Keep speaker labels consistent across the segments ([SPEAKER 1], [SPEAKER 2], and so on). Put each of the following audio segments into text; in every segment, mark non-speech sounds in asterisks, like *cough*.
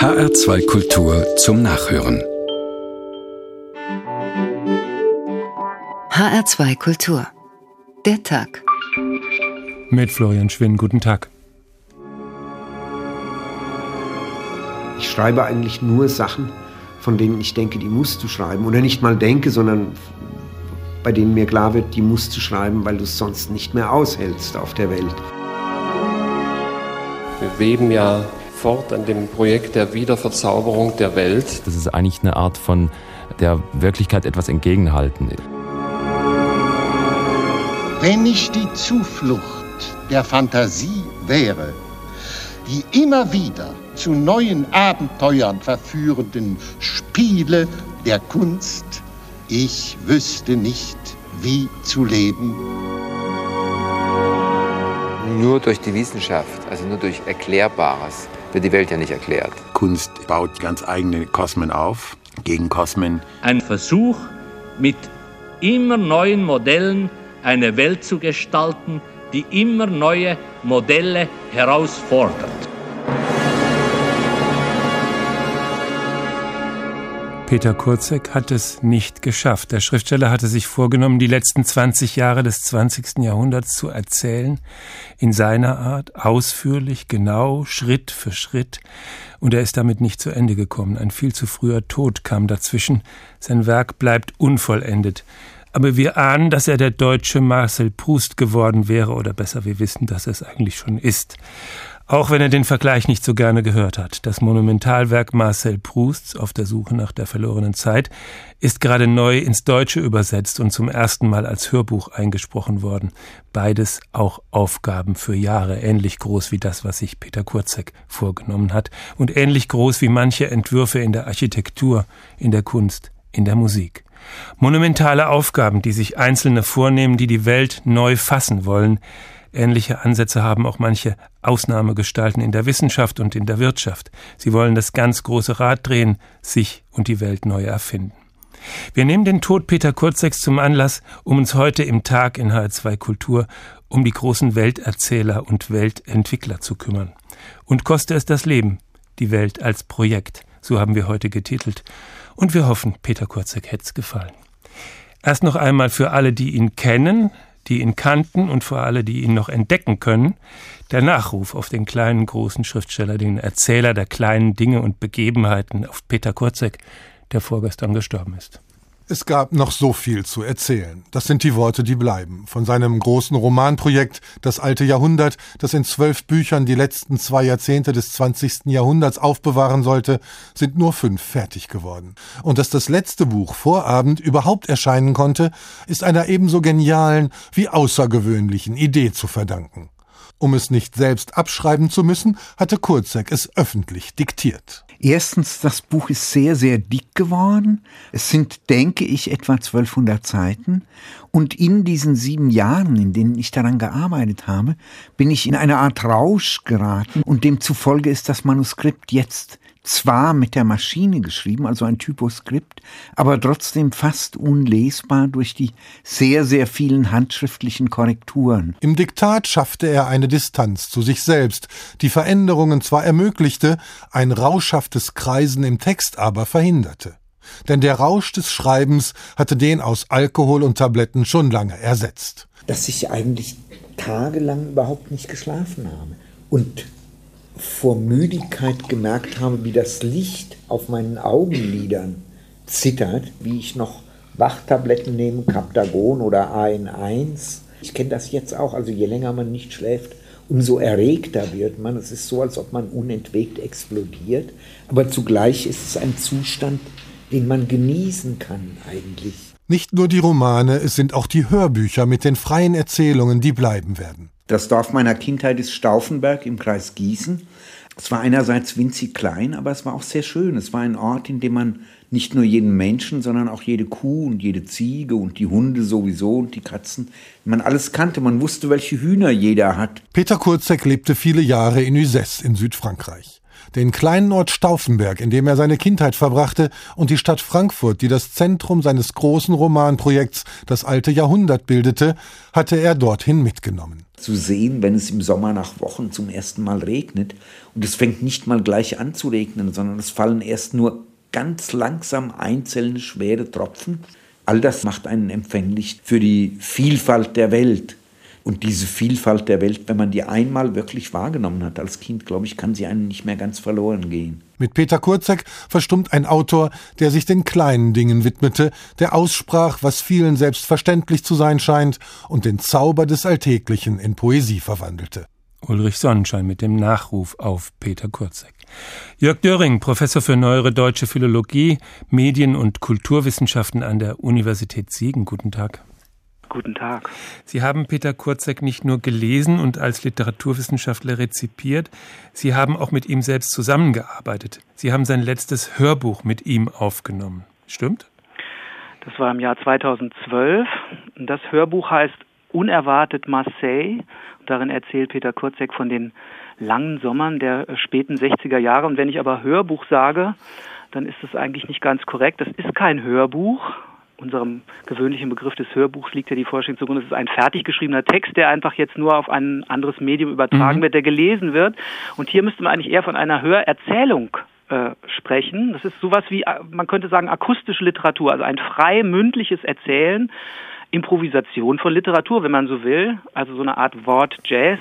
[SPEAKER 1] HR2 Kultur zum Nachhören.
[SPEAKER 2] HR2 Kultur. Der Tag.
[SPEAKER 3] Mit Florian Schwinn, guten Tag.
[SPEAKER 4] Ich schreibe eigentlich nur Sachen, von denen ich denke, die musst du schreiben. Oder nicht mal denke, sondern bei denen mir klar wird, die musst du schreiben, weil du es sonst nicht mehr aushältst auf der Welt.
[SPEAKER 5] Wir weben ja fort an dem Projekt der Wiederverzauberung der Welt.
[SPEAKER 6] Das ist eigentlich eine Art von der Wirklichkeit etwas entgegenhalten.
[SPEAKER 7] Wenn ich die Zuflucht der Fantasie wäre, die immer wieder zu neuen Abenteuern verführenden Spiele der Kunst, ich wüsste nicht, wie zu leben.
[SPEAKER 8] Nur durch die Wissenschaft, also nur durch Erklärbares, wird die Welt ja nicht erklärt.
[SPEAKER 9] Kunst baut ganz eigene Kosmen auf, gegen Kosmen.
[SPEAKER 10] Ein Versuch, mit immer neuen Modellen eine Welt zu gestalten, die immer neue Modelle herausfordert.
[SPEAKER 3] Peter Kurzek hat es nicht geschafft. Der Schriftsteller hatte sich vorgenommen, die letzten 20 Jahre des 20. Jahrhunderts zu erzählen, in seiner Art, ausführlich, genau, Schritt für Schritt, und er ist damit nicht zu Ende gekommen. Ein viel zu früher Tod kam dazwischen. Sein Werk bleibt unvollendet. Aber wir ahnen, dass er der deutsche Marcel Proust geworden wäre, oder besser, wir wissen, dass er es eigentlich schon ist. Auch wenn er den Vergleich nicht so gerne gehört hat. Das Monumentalwerk Marcel Prousts auf der Suche nach der verlorenen Zeit ist gerade neu ins Deutsche übersetzt und zum ersten Mal als Hörbuch eingesprochen worden. Beides auch Aufgaben für Jahre, ähnlich groß wie das, was sich Peter Kurzek vorgenommen hat und ähnlich groß wie manche Entwürfe in der Architektur, in der Kunst, in der Musik. Monumentale Aufgaben, die sich Einzelne vornehmen, die die Welt neu fassen wollen, Ähnliche Ansätze haben auch manche Ausnahmegestalten in der Wissenschaft und in der Wirtschaft. Sie wollen das ganz große Rad drehen, sich und die Welt neu erfinden. Wir nehmen den Tod Peter Kurzeks zum Anlass, um uns heute im Tag in H2 Kultur um die großen Welterzähler und Weltentwickler zu kümmern. Und koste es das Leben, die Welt als Projekt, so haben wir heute getitelt. Und wir hoffen, Peter Kurzek hätte es gefallen. Erst noch einmal für alle, die ihn kennen, die ihn kannten und vor allem die ihn noch entdecken können, der Nachruf auf den kleinen großen Schriftsteller, den Erzähler der kleinen Dinge und Begebenheiten, auf Peter Kurzek, der vorgestern gestorben ist.
[SPEAKER 11] Es gab noch so viel zu erzählen. Das sind die Worte, die bleiben. Von seinem großen Romanprojekt Das alte Jahrhundert, das in zwölf Büchern die letzten zwei Jahrzehnte des 20. Jahrhunderts aufbewahren sollte, sind nur fünf fertig geworden. Und dass das letzte Buch Vorabend überhaupt erscheinen konnte, ist einer ebenso genialen wie außergewöhnlichen Idee zu verdanken. Um es nicht selbst abschreiben zu müssen, hatte Kurzek es öffentlich diktiert.
[SPEAKER 12] Erstens, das Buch ist sehr, sehr dick geworden. Es sind, denke ich, etwa 1200 Seiten. Und in diesen sieben Jahren, in denen ich daran gearbeitet habe, bin ich in eine Art Rausch geraten und demzufolge ist das Manuskript jetzt zwar mit der Maschine geschrieben, also ein Typoskript, aber trotzdem fast unlesbar durch die sehr, sehr vielen handschriftlichen Korrekturen.
[SPEAKER 11] Im Diktat schaffte er eine Distanz zu sich selbst, die Veränderungen zwar ermöglichte, ein rauschhaftes Kreisen im Text aber verhinderte. Denn der Rausch des Schreibens hatte den aus Alkohol und Tabletten schon lange ersetzt.
[SPEAKER 13] Dass ich eigentlich tagelang überhaupt nicht geschlafen habe. Und vor Müdigkeit gemerkt habe, wie das Licht auf meinen Augenlidern zittert, wie ich noch Wachtabletten nehme, Captagon oder AN1. Ich kenne das jetzt auch, also je länger man nicht schläft, umso erregter wird man. Es ist so, als ob man unentwegt explodiert, aber zugleich ist es ein Zustand, den man genießen kann eigentlich.
[SPEAKER 11] Nicht nur die Romane, es sind auch die Hörbücher mit den freien Erzählungen, die bleiben werden.
[SPEAKER 12] Das Dorf meiner Kindheit ist Stauffenberg im Kreis Gießen. Es war einerseits winzig klein, aber es war auch sehr schön. Es war ein Ort, in dem man nicht nur jeden Menschen, sondern auch jede Kuh und jede Ziege und die Hunde sowieso und die Katzen, man alles kannte, man wusste, welche Hühner jeder hat.
[SPEAKER 11] Peter Kurzek lebte viele Jahre in Uzès in Südfrankreich. Den kleinen Ort Stauffenberg, in dem er seine Kindheit verbrachte, und die Stadt Frankfurt, die das Zentrum seines großen Romanprojekts Das alte Jahrhundert bildete, hatte er dorthin mitgenommen.
[SPEAKER 13] Zu sehen, wenn es im Sommer nach Wochen zum ersten Mal regnet, und es fängt nicht mal gleich an zu regnen, sondern es fallen erst nur ganz langsam einzelne schwere Tropfen. All das macht einen empfänglich für die Vielfalt der Welt. Und diese Vielfalt der Welt, wenn man die einmal wirklich wahrgenommen hat als Kind, glaube ich, kann sie einem nicht mehr ganz verloren gehen.
[SPEAKER 11] Mit Peter Kurzek verstummt ein Autor, der sich den kleinen Dingen widmete, der aussprach, was vielen selbstverständlich zu sein scheint und den Zauber des Alltäglichen in Poesie verwandelte.
[SPEAKER 3] Ulrich Sonnenschein mit dem Nachruf auf Peter Kurzek. Jörg Döring, Professor für Neuere Deutsche Philologie, Medien- und Kulturwissenschaften an der Universität Siegen. Guten Tag.
[SPEAKER 14] Guten Tag.
[SPEAKER 3] Sie haben Peter Kurzek nicht nur gelesen und als Literaturwissenschaftler rezipiert, Sie haben auch mit ihm selbst zusammengearbeitet. Sie haben sein letztes Hörbuch mit ihm aufgenommen. Stimmt?
[SPEAKER 14] Das war im Jahr 2012. Das Hörbuch heißt Unerwartet Marseille. Darin erzählt Peter Kurzek von den langen Sommern der späten 60er Jahre. Und wenn ich aber Hörbuch sage, dann ist das eigentlich nicht ganz korrekt. Das ist kein Hörbuch, unserem gewöhnlichen Begriff des Hörbuchs liegt ja die Vorstellung zugrunde, es ist ein fertig geschriebener Text, der einfach jetzt nur auf ein anderes Medium übertragen mhm. wird, der gelesen wird. Und hier müsste man eigentlich eher von einer Hörerzählung äh, sprechen. Das ist sowas wie, äh, man könnte sagen, akustische Literatur, also ein frei mündliches Erzählen, Improvisation von Literatur, wenn man so will, also so eine Art Wort-Jazz.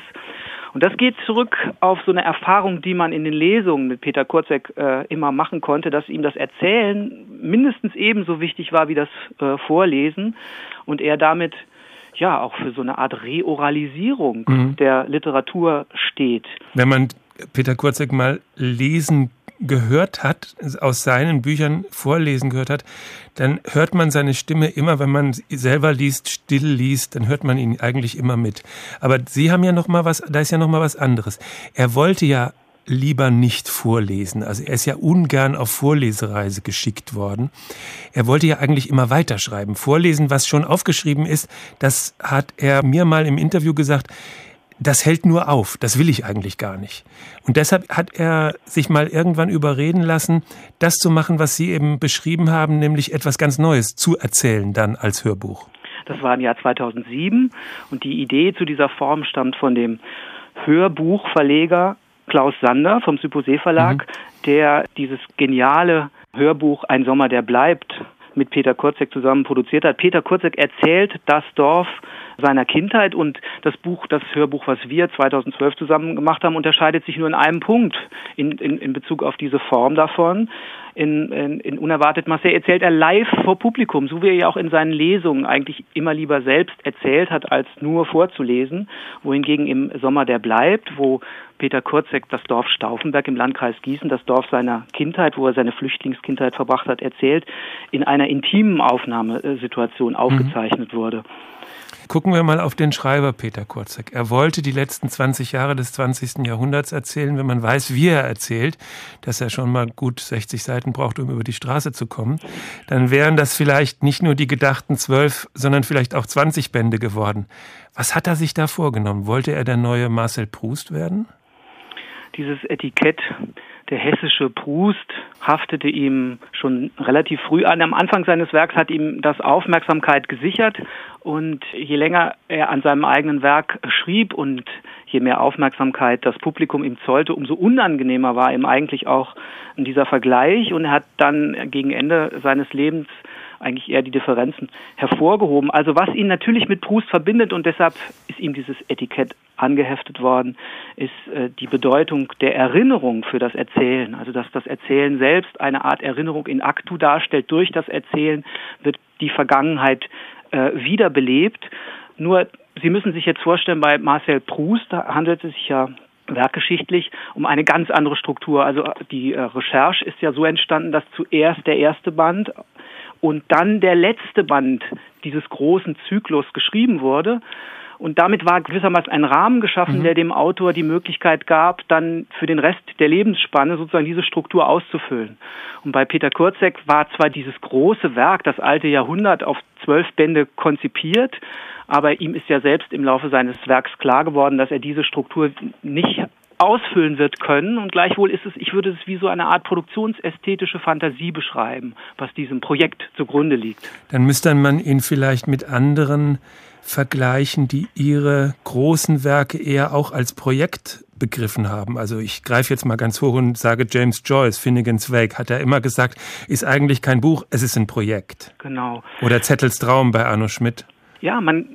[SPEAKER 14] Und das geht zurück auf so eine Erfahrung, die man in den Lesungen mit Peter Kurzek äh, immer machen konnte, dass ihm das Erzählen mindestens ebenso wichtig war wie das äh, Vorlesen und er damit ja auch für so eine Art Reoralisierung mhm. der Literatur steht.
[SPEAKER 3] Wenn man Peter Kurzek mal lesen gehört hat, aus seinen Büchern vorlesen gehört hat, dann hört man seine Stimme immer, wenn man selber liest, still liest, dann hört man ihn eigentlich immer mit. Aber Sie haben ja noch mal was, da ist ja noch mal was anderes. Er wollte ja lieber nicht vorlesen. Also er ist ja ungern auf Vorlesereise geschickt worden. Er wollte ja eigentlich immer weiterschreiben. Vorlesen, was schon aufgeschrieben ist, das hat er mir mal im Interview gesagt, das hält nur auf, das will ich eigentlich gar nicht. Und deshalb hat er sich mal irgendwann überreden lassen, das zu machen, was Sie eben beschrieben haben, nämlich etwas ganz Neues zu erzählen dann als Hörbuch.
[SPEAKER 14] Das war im Jahr 2007 und die Idee zu dieser Form stammt von dem Hörbuchverleger Klaus Sander vom Syposee Verlag, mhm. der dieses geniale Hörbuch Ein Sommer, der bleibt mit Peter Kurzek zusammen produziert hat. Peter Kurzek erzählt das Dorf seiner Kindheit und das Buch, das Hörbuch, was wir 2012 zusammen gemacht haben, unterscheidet sich nur in einem Punkt in, in, in Bezug auf diese Form davon. In, in, in Unerwartet Marseille erzählt er live vor Publikum, so wie er ja auch in seinen Lesungen eigentlich immer lieber selbst erzählt hat, als nur vorzulesen. Wohingegen im Sommer der bleibt, wo Peter Kurzek das Dorf Stauffenberg im Landkreis Gießen, das Dorf seiner Kindheit, wo er seine Flüchtlingskindheit verbracht hat, erzählt, in einer intimen Aufnahmesituation aufgezeichnet mhm. wurde.
[SPEAKER 3] Gucken wir mal auf den Schreiber Peter Kurzek. Er wollte die letzten 20 Jahre des 20. Jahrhunderts erzählen, wenn man weiß, wie er erzählt, dass er schon mal gut 60 Seiten braucht, um über die Straße zu kommen, dann wären das vielleicht nicht nur die gedachten zwölf, sondern vielleicht auch 20 Bände geworden. Was hat er sich da vorgenommen? Wollte er der neue Marcel Proust werden?
[SPEAKER 14] Dieses Etikett der hessische Proust haftete ihm schon relativ früh an. Am Anfang seines Werks hat ihm das Aufmerksamkeit gesichert und je länger er an seinem eigenen Werk schrieb und je mehr Aufmerksamkeit das Publikum ihm zollte, umso unangenehmer war ihm eigentlich auch dieser Vergleich und er hat dann gegen Ende seines Lebens eigentlich eher die Differenzen hervorgehoben. Also was ihn natürlich mit Proust verbindet und deshalb ist ihm dieses Etikett angeheftet worden, ist äh, die Bedeutung der Erinnerung für das Erzählen. Also dass das Erzählen selbst eine Art Erinnerung in Aktu darstellt. Durch das Erzählen wird die Vergangenheit äh, wiederbelebt. Nur Sie müssen sich jetzt vorstellen, bei Marcel Proust handelt es sich ja werkgeschichtlich um eine ganz andere Struktur. Also die äh, Recherche ist ja so entstanden, dass zuerst der erste Band und dann der letzte Band dieses großen Zyklus geschrieben wurde. Und damit war gewissermaßen ein Rahmen geschaffen, mhm. der dem Autor die Möglichkeit gab, dann für den Rest der Lebensspanne sozusagen diese Struktur auszufüllen. Und bei Peter Kurzek war zwar dieses große Werk, das alte Jahrhundert, auf zwölf Bände konzipiert, aber ihm ist ja selbst im Laufe seines Werks klar geworden, dass er diese Struktur nicht ausfüllen wird können. Und gleichwohl ist es, ich würde es wie so eine Art produktionsästhetische Fantasie beschreiben, was diesem Projekt zugrunde liegt.
[SPEAKER 3] Dann müsste man ihn vielleicht mit anderen vergleichen, die ihre großen Werke eher auch als Projekt begriffen haben. Also ich greife jetzt mal ganz hoch und sage James Joyce, Finnegans Wake, hat er immer gesagt, ist eigentlich kein Buch, es ist ein Projekt.
[SPEAKER 14] Genau.
[SPEAKER 3] Oder Zettels Traum bei Arno Schmidt.
[SPEAKER 14] Ja, man,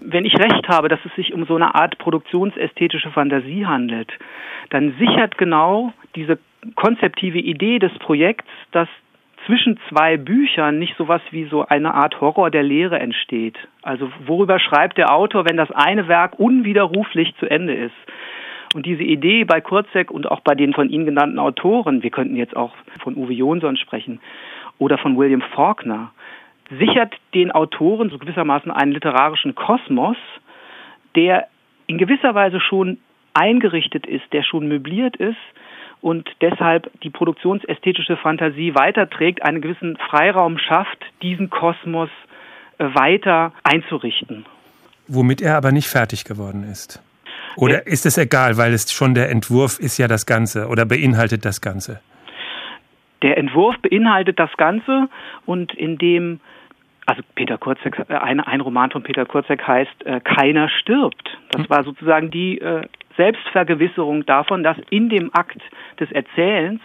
[SPEAKER 14] wenn ich recht habe, dass es sich um so eine Art produktionsästhetische Fantasie handelt, dann sichert genau diese konzeptive Idee des Projekts, dass zwischen zwei Büchern nicht sowas wie so eine Art Horror der Lehre entsteht. Also worüber schreibt der Autor, wenn das eine Werk unwiderruflich zu Ende ist? Und diese Idee bei Kurzek und auch bei den von Ihnen genannten Autoren, wir könnten jetzt auch von Uwe Jonsson sprechen oder von William Faulkner, sichert den Autoren so gewissermaßen einen literarischen Kosmos, der in gewisser Weise schon eingerichtet ist, der schon möbliert ist und deshalb die produktionsästhetische Fantasie weiterträgt, einen gewissen Freiraum schafft, diesen Kosmos äh, weiter einzurichten.
[SPEAKER 3] Womit er aber nicht fertig geworden ist. Oder ist es egal, weil es schon der Entwurf ist ja das Ganze oder beinhaltet das Ganze?
[SPEAKER 14] Der Entwurf beinhaltet das Ganze und in dem also Peter Kurzek, äh, ein, ein Roman von Peter Kurzek heißt äh, Keiner stirbt. Das hm. war sozusagen die äh, Selbstvergewisserung davon, dass in dem Akt des Erzählens,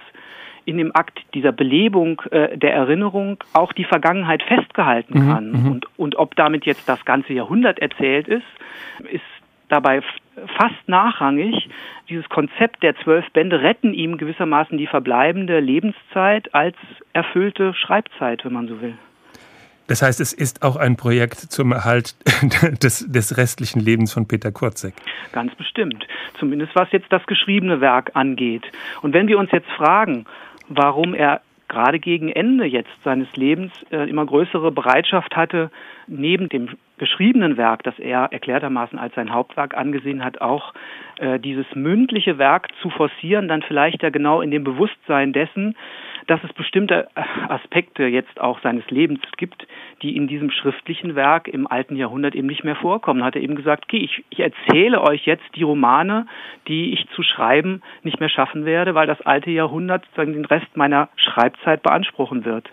[SPEAKER 14] in dem Akt dieser Belebung äh, der Erinnerung auch die Vergangenheit festgehalten mhm, kann. Mhm, und, und ob damit jetzt das ganze Jahrhundert erzählt ist, ist dabei fast nachrangig. Dieses Konzept der zwölf Bände retten ihm gewissermaßen die verbleibende Lebenszeit als erfüllte Schreibzeit, wenn man so will.
[SPEAKER 3] Das heißt, es ist auch ein Projekt zum Erhalt *laughs* des, des restlichen Lebens von Peter Kurzek.
[SPEAKER 14] Ganz bestimmt. Zumindest was jetzt das geschriebene Werk angeht. Und wenn wir uns jetzt fragen, warum er gerade gegen Ende jetzt seines Lebens äh, immer größere Bereitschaft hatte, neben dem geschriebenen Werk, das er erklärtermaßen als sein Hauptwerk angesehen hat, auch äh, dieses mündliche Werk zu forcieren, dann vielleicht ja genau in dem Bewusstsein dessen, dass es bestimmte äh, Aspekte jetzt auch seines Lebens gibt, die in diesem schriftlichen Werk im alten Jahrhundert eben nicht mehr vorkommen. Hat er eben gesagt, okay, ich, ich erzähle euch jetzt die Romane, die ich zu schreiben nicht mehr schaffen werde, weil das alte Jahrhundert sozusagen den Rest meiner Schreibzeit beanspruchen wird.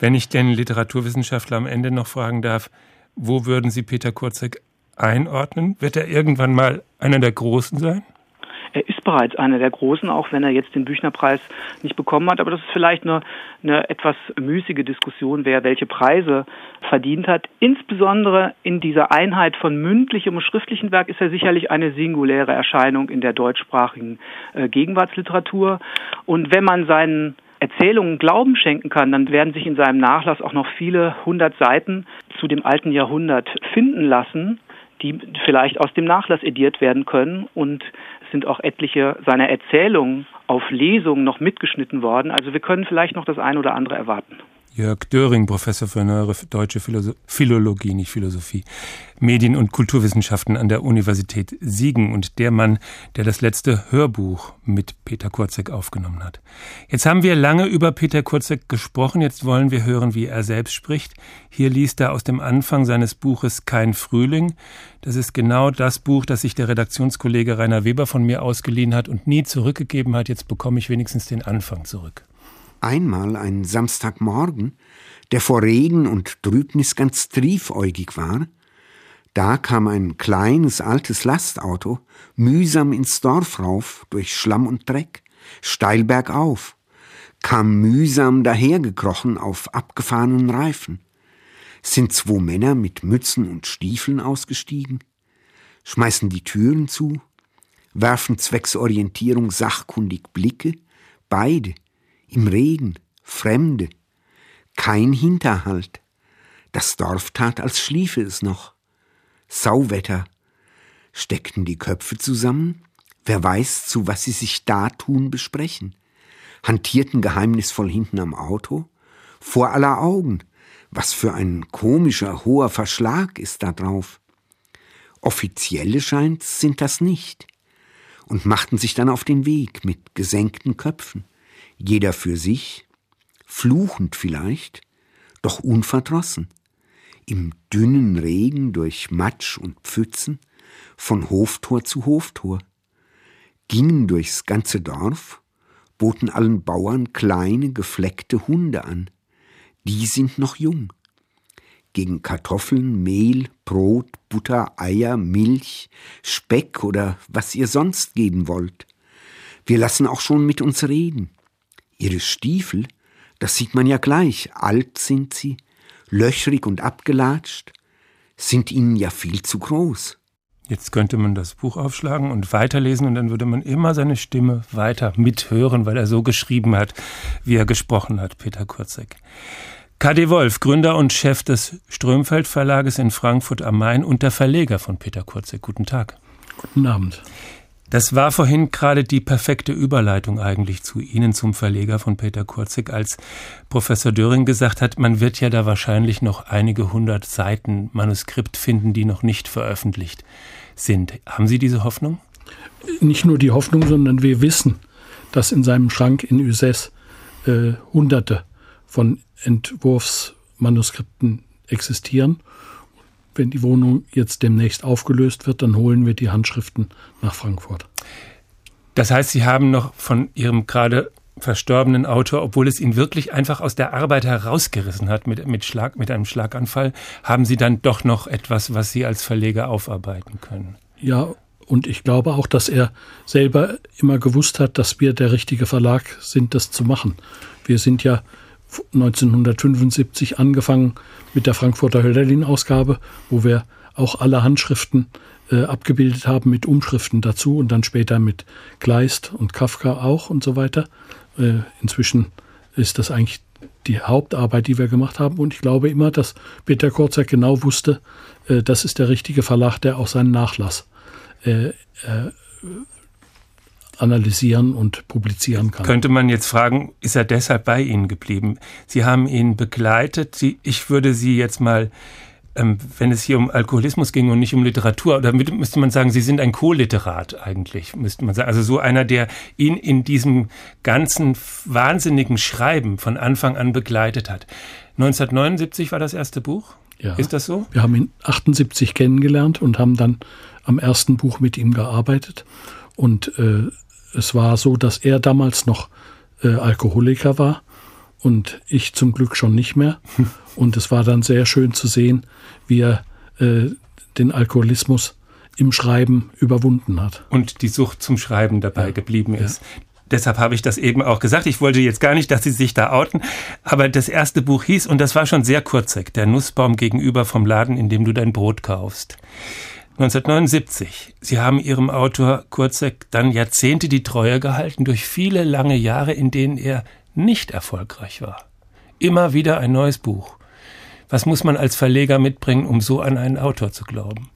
[SPEAKER 3] Wenn ich den Literaturwissenschaftler am Ende noch fragen darf, wo würden Sie Peter Kurzek einordnen? Wird er irgendwann mal einer der Großen sein?
[SPEAKER 14] Er ist bereits einer der Großen, auch wenn er jetzt den Büchnerpreis nicht bekommen hat. Aber das ist vielleicht eine, eine etwas müßige Diskussion, wer welche Preise verdient hat. Insbesondere in dieser Einheit von mündlichem und schriftlichem Werk ist er sicherlich eine singuläre Erscheinung in der deutschsprachigen äh, Gegenwartsliteratur. Und wenn man seinen Erzählungen Glauben schenken kann, dann werden sich in seinem Nachlass auch noch viele hundert Seiten zu dem alten Jahrhundert finden lassen, die vielleicht aus dem Nachlass ediert werden können. Und sind auch etliche seiner Erzählungen auf Lesungen noch mitgeschnitten worden. Also wir können vielleicht noch das eine oder andere erwarten.
[SPEAKER 3] Jörg Döring, Professor für Neuere Deutsche Philologie, nicht Philosophie, Medien- und Kulturwissenschaften an der Universität Siegen und der Mann, der das letzte Hörbuch mit Peter Kurzek aufgenommen hat. Jetzt haben wir lange über Peter Kurzek gesprochen, jetzt wollen wir hören, wie er selbst spricht. Hier liest er aus dem Anfang seines Buches Kein Frühling. Das ist genau das Buch, das sich der Redaktionskollege Rainer Weber von mir ausgeliehen hat und nie zurückgegeben hat. Jetzt bekomme ich wenigstens den Anfang zurück
[SPEAKER 4] einmal ein Samstagmorgen, der vor Regen und Trübnis ganz triefäugig war, da kam ein kleines altes Lastauto mühsam ins Dorf rauf durch Schlamm und Dreck, steil bergauf, kam mühsam dahergekrochen auf abgefahrenen Reifen. Sind zwei Männer mit Mützen und Stiefeln ausgestiegen, schmeißen die Türen zu, werfen zwecks Orientierung sachkundig Blicke, beide im Regen, Fremde, kein Hinterhalt. Das Dorf tat, als schliefe es noch. Sauwetter. Steckten die Köpfe zusammen? Wer weiß, zu was sie sich da tun besprechen. Hantierten geheimnisvoll hinten am Auto? Vor aller Augen. Was für ein komischer, hoher Verschlag ist da drauf. Offizielle scheint's sind das nicht. Und machten sich dann auf den Weg mit gesenkten Köpfen jeder für sich, fluchend vielleicht, doch unverdrossen, im dünnen Regen durch Matsch und Pfützen, von Hoftor zu Hoftor. gingen durchs ganze Dorf, boten allen Bauern kleine gefleckte Hunde an. Die sind noch jung. Gegen Kartoffeln, Mehl, Brot, Butter, Eier, Milch, Speck oder was ihr sonst geben wollt. Wir lassen auch schon mit uns reden. Ihre Stiefel, das sieht man ja gleich, alt sind sie, löchrig und abgelatscht, sind ihnen ja viel zu groß.
[SPEAKER 3] Jetzt könnte man das Buch aufschlagen und weiterlesen und dann würde man immer seine Stimme weiter mithören, weil er so geschrieben hat, wie er gesprochen hat, Peter Kurzek. KD Wolf, Gründer und Chef des Strömfeld Verlages in Frankfurt am Main und der Verleger von Peter Kurzek. Guten Tag.
[SPEAKER 15] Guten Abend.
[SPEAKER 3] Das war vorhin gerade die perfekte Überleitung eigentlich zu Ihnen zum Verleger von Peter Kurzig, als Professor Döring gesagt hat, man wird ja da wahrscheinlich noch einige hundert Seiten Manuskript finden, die noch nicht veröffentlicht sind. Haben Sie diese Hoffnung?
[SPEAKER 15] Nicht nur die Hoffnung, sondern wir wissen, dass in seinem Schrank in Uzes äh, Hunderte von Entwurfsmanuskripten existieren wenn die Wohnung jetzt demnächst aufgelöst wird, dann holen wir die Handschriften nach Frankfurt.
[SPEAKER 3] Das heißt, Sie haben noch von Ihrem gerade verstorbenen Autor, obwohl es ihn wirklich einfach aus der Arbeit herausgerissen hat mit, mit, Schlag, mit einem Schlaganfall, haben Sie dann doch noch etwas, was Sie als Verleger aufarbeiten können.
[SPEAKER 15] Ja, und ich glaube auch, dass er selber immer gewusst hat, dass wir der richtige Verlag sind, das zu machen. Wir sind ja 1975 angefangen mit der Frankfurter Hölderlin-Ausgabe, wo wir auch alle Handschriften äh, abgebildet haben mit Umschriften dazu und dann später mit Kleist und Kafka auch und so weiter. Äh, inzwischen ist das eigentlich die Hauptarbeit, die wir gemacht haben. Und ich glaube immer, dass Peter Korczak genau wusste, äh, das ist der richtige Verlag, der auch seinen Nachlass äh, äh, analysieren und publizieren kann.
[SPEAKER 3] Könnte man jetzt fragen, ist er deshalb bei Ihnen geblieben? Sie haben ihn begleitet. Sie, ich würde Sie jetzt mal, ähm, wenn es hier um Alkoholismus ging und nicht um Literatur, oder müsste man sagen, Sie sind ein Co-Literat eigentlich, müsste man sagen. Also so einer, der ihn in diesem ganzen wahnsinnigen Schreiben von Anfang an begleitet hat. 1979 war das erste Buch? Ja. Ist das so?
[SPEAKER 15] Wir haben ihn 78 kennengelernt und haben dann am ersten Buch mit ihm gearbeitet. Und äh, es war so, dass er damals noch äh, Alkoholiker war und ich zum Glück schon nicht mehr. *laughs* Und es war dann sehr schön zu sehen, wie er äh, den Alkoholismus im Schreiben überwunden hat.
[SPEAKER 3] Und die Sucht zum Schreiben dabei ja. geblieben ist. Ja. Deshalb habe ich das eben auch gesagt. Ich wollte jetzt gar nicht, dass Sie sich da outen. Aber das erste Buch hieß, und das war schon sehr kurzig, Der Nussbaum gegenüber vom Laden, in dem du dein Brot kaufst. 1979. Sie haben Ihrem Autor Kurzek dann Jahrzehnte die Treue gehalten durch viele lange Jahre, in denen er nicht erfolgreich war. Immer wieder ein neues Buch. Was muss man als Verleger mitbringen, um so an einen Autor zu glauben?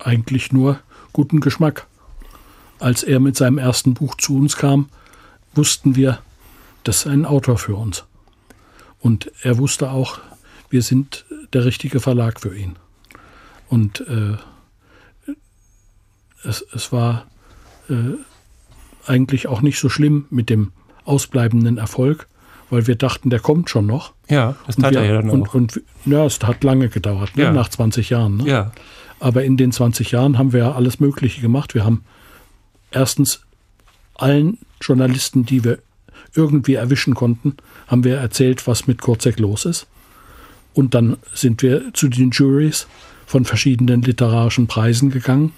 [SPEAKER 15] Eigentlich nur guten Geschmack. Als er mit seinem ersten Buch zu uns kam, wussten wir, das ist ein Autor für uns. Und er wusste auch, wir sind der richtige Verlag für ihn. Und äh, es, es war äh, eigentlich auch nicht so schlimm mit dem ausbleibenden Erfolg, weil wir dachten, der kommt schon noch.
[SPEAKER 3] Ja, das tat wir, er ja dann
[SPEAKER 15] und, auch. Und, ja, es hat lange gedauert, ne? ja. nach 20 Jahren. Ne?
[SPEAKER 3] Ja.
[SPEAKER 15] Aber in den 20 Jahren haben wir alles Mögliche gemacht. Wir haben erstens allen Journalisten, die wir irgendwie erwischen konnten, haben wir erzählt, was mit Kurzek los ist. Und dann sind wir zu den Juries von verschiedenen literarischen Preisen gegangen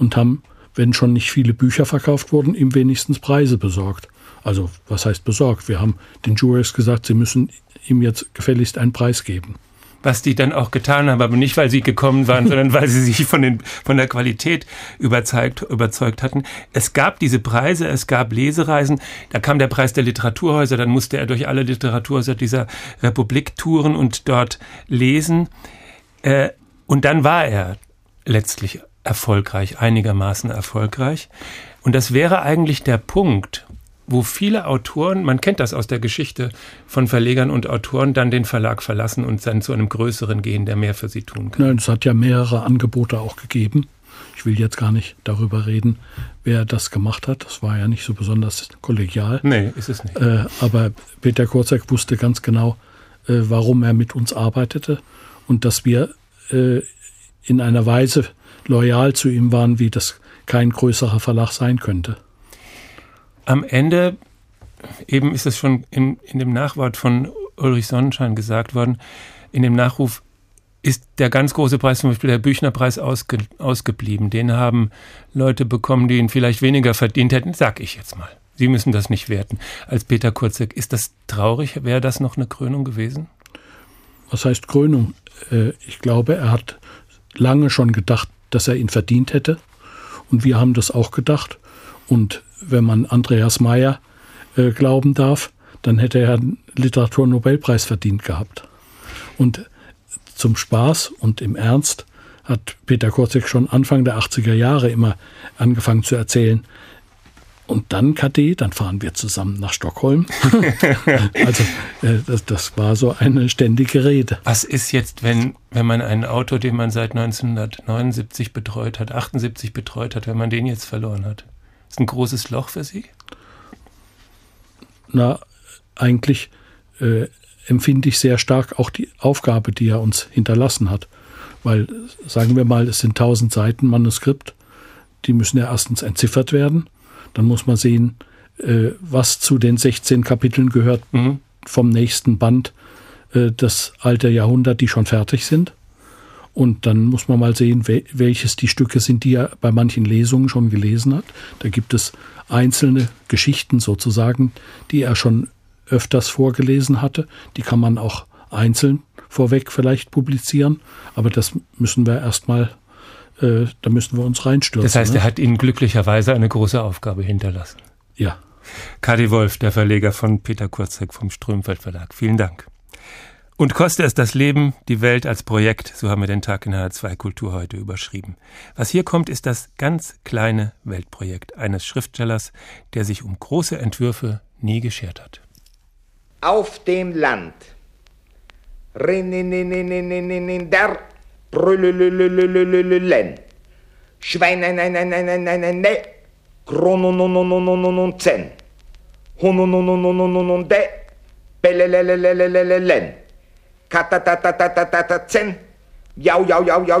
[SPEAKER 15] und haben, wenn schon nicht viele Bücher verkauft wurden, ihm wenigstens Preise besorgt. Also was heißt besorgt? Wir haben den Jurors gesagt, sie müssen ihm jetzt gefälligst einen Preis geben.
[SPEAKER 3] Was die dann auch getan haben, aber nicht, weil sie gekommen waren, *laughs* sondern weil sie sich von, den, von der Qualität überzeugt, überzeugt hatten. Es gab diese Preise, es gab Lesereisen, da kam der Preis der Literaturhäuser, dann musste er durch alle Literaturhäuser dieser Republik touren und dort lesen. Äh, und dann war er letztlich erfolgreich, einigermaßen erfolgreich. Und das wäre eigentlich der Punkt, wo viele Autoren, man kennt das aus der Geschichte von Verlegern und Autoren, dann den Verlag verlassen und dann zu einem größeren gehen, der mehr für sie tun kann.
[SPEAKER 15] Nein, es hat ja mehrere Angebote auch gegeben. Ich will jetzt gar nicht darüber reden, wer das gemacht hat. Das war ja nicht so besonders kollegial.
[SPEAKER 3] Nee, ist es nicht.
[SPEAKER 15] Äh, aber Peter Kurzek wusste ganz genau, äh, warum er mit uns arbeitete und dass wir äh, in einer Weise loyal zu ihm waren, wie das kein größerer Verlag sein könnte.
[SPEAKER 3] am Ende, eben ist es schon in, in dem Nachwort von Ulrich Sonnenschein gesagt worden, in dem Nachruf ist der ganz große Preis, zum Beispiel der Büchnerpreis, ausge, ausgeblieben. Den haben Leute bekommen, die ihn vielleicht weniger verdient hätten, sag ich jetzt mal. Sie müssen das nicht werten. Als Peter Kurzek, ist das traurig? Wäre das noch eine Krönung gewesen?
[SPEAKER 15] Was heißt Krönung? Äh, ich glaube, er hat lange schon gedacht, dass er ihn verdient hätte. Und wir haben das auch gedacht. Und wenn man Andreas Mayer äh, glauben darf, dann hätte er einen Literaturnobelpreis verdient gehabt. Und zum Spaß und im Ernst hat Peter Kurzek schon Anfang der 80er Jahre immer angefangen zu erzählen. Und dann, KD, dann fahren wir zusammen nach Stockholm. *laughs* also äh, das, das, war so eine ständige Rede.
[SPEAKER 3] Was ist jetzt, wenn, wenn man einen Autor, den man seit 1979 betreut hat, 78 betreut hat, wenn man den jetzt verloren hat? Ist ein großes Loch für Sie?
[SPEAKER 15] Na, eigentlich äh, empfinde ich sehr stark auch die Aufgabe, die er uns hinterlassen hat. Weil, sagen wir mal, es sind tausend Seiten Manuskript, die müssen ja erstens entziffert werden. Dann muss man sehen, äh, was zu den 16 Kapiteln gehört mhm. vom nächsten Band, äh, das alte Jahrhundert, die schon fertig sind. Und dann muss man mal sehen, welches die Stücke sind, die er bei manchen Lesungen schon gelesen hat. Da gibt es einzelne Geschichten sozusagen, die er schon öfters vorgelesen hatte. Die kann man auch einzeln vorweg vielleicht publizieren, aber das müssen wir erstmal, äh, da müssen wir uns reinstürzen.
[SPEAKER 3] Das heißt, ne? er hat Ihnen glücklicherweise eine große Aufgabe hinterlassen.
[SPEAKER 15] Ja.
[SPEAKER 3] Kadi Wolf, der Verleger von Peter Kurzek vom Strömfeld Verlag. Vielen Dank. Und koste es das Leben, die Welt als Projekt, so haben wir den Tag in HR2 Kultur heute überschrieben. Was hier kommt, ist das ganz kleine Weltprojekt eines Schriftstellers, der sich um große Entwürfe nie geschert hat
[SPEAKER 16] auf dem Land. Der Brüllen. Schweinenenenenenenene. Kronononononononzen. Honononononononde. Belelelelelelelen. Katatatatatatatzen. Jau, jau, jau, jau,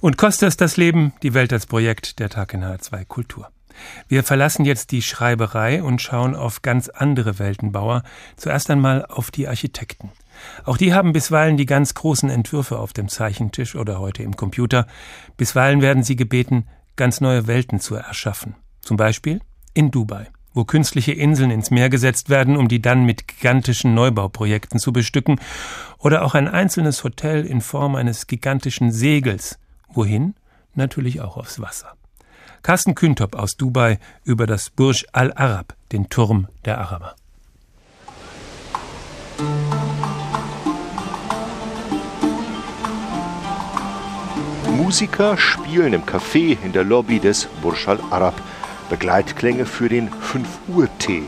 [SPEAKER 3] Und Kostas das Leben, die Welt als Projekt, der Tag in H2 Kultur. Wir verlassen jetzt die Schreiberei und schauen auf ganz andere Weltenbauer, zuerst einmal auf die Architekten. Auch die haben bisweilen die ganz großen Entwürfe auf dem Zeichentisch oder heute im Computer. Bisweilen werden sie gebeten, ganz neue Welten zu erschaffen. Zum Beispiel in Dubai wo künstliche Inseln ins Meer gesetzt werden, um die dann mit gigantischen Neubauprojekten zu bestücken, oder auch ein einzelnes Hotel in Form eines gigantischen Segels. Wohin? Natürlich auch aufs Wasser. Carsten Küntop aus Dubai über das Burj Al Arab, den Turm der Araber.
[SPEAKER 17] Musiker spielen im Café in der Lobby des Burj Al Arab. Begleitklänge für den 5 Uhr Tee.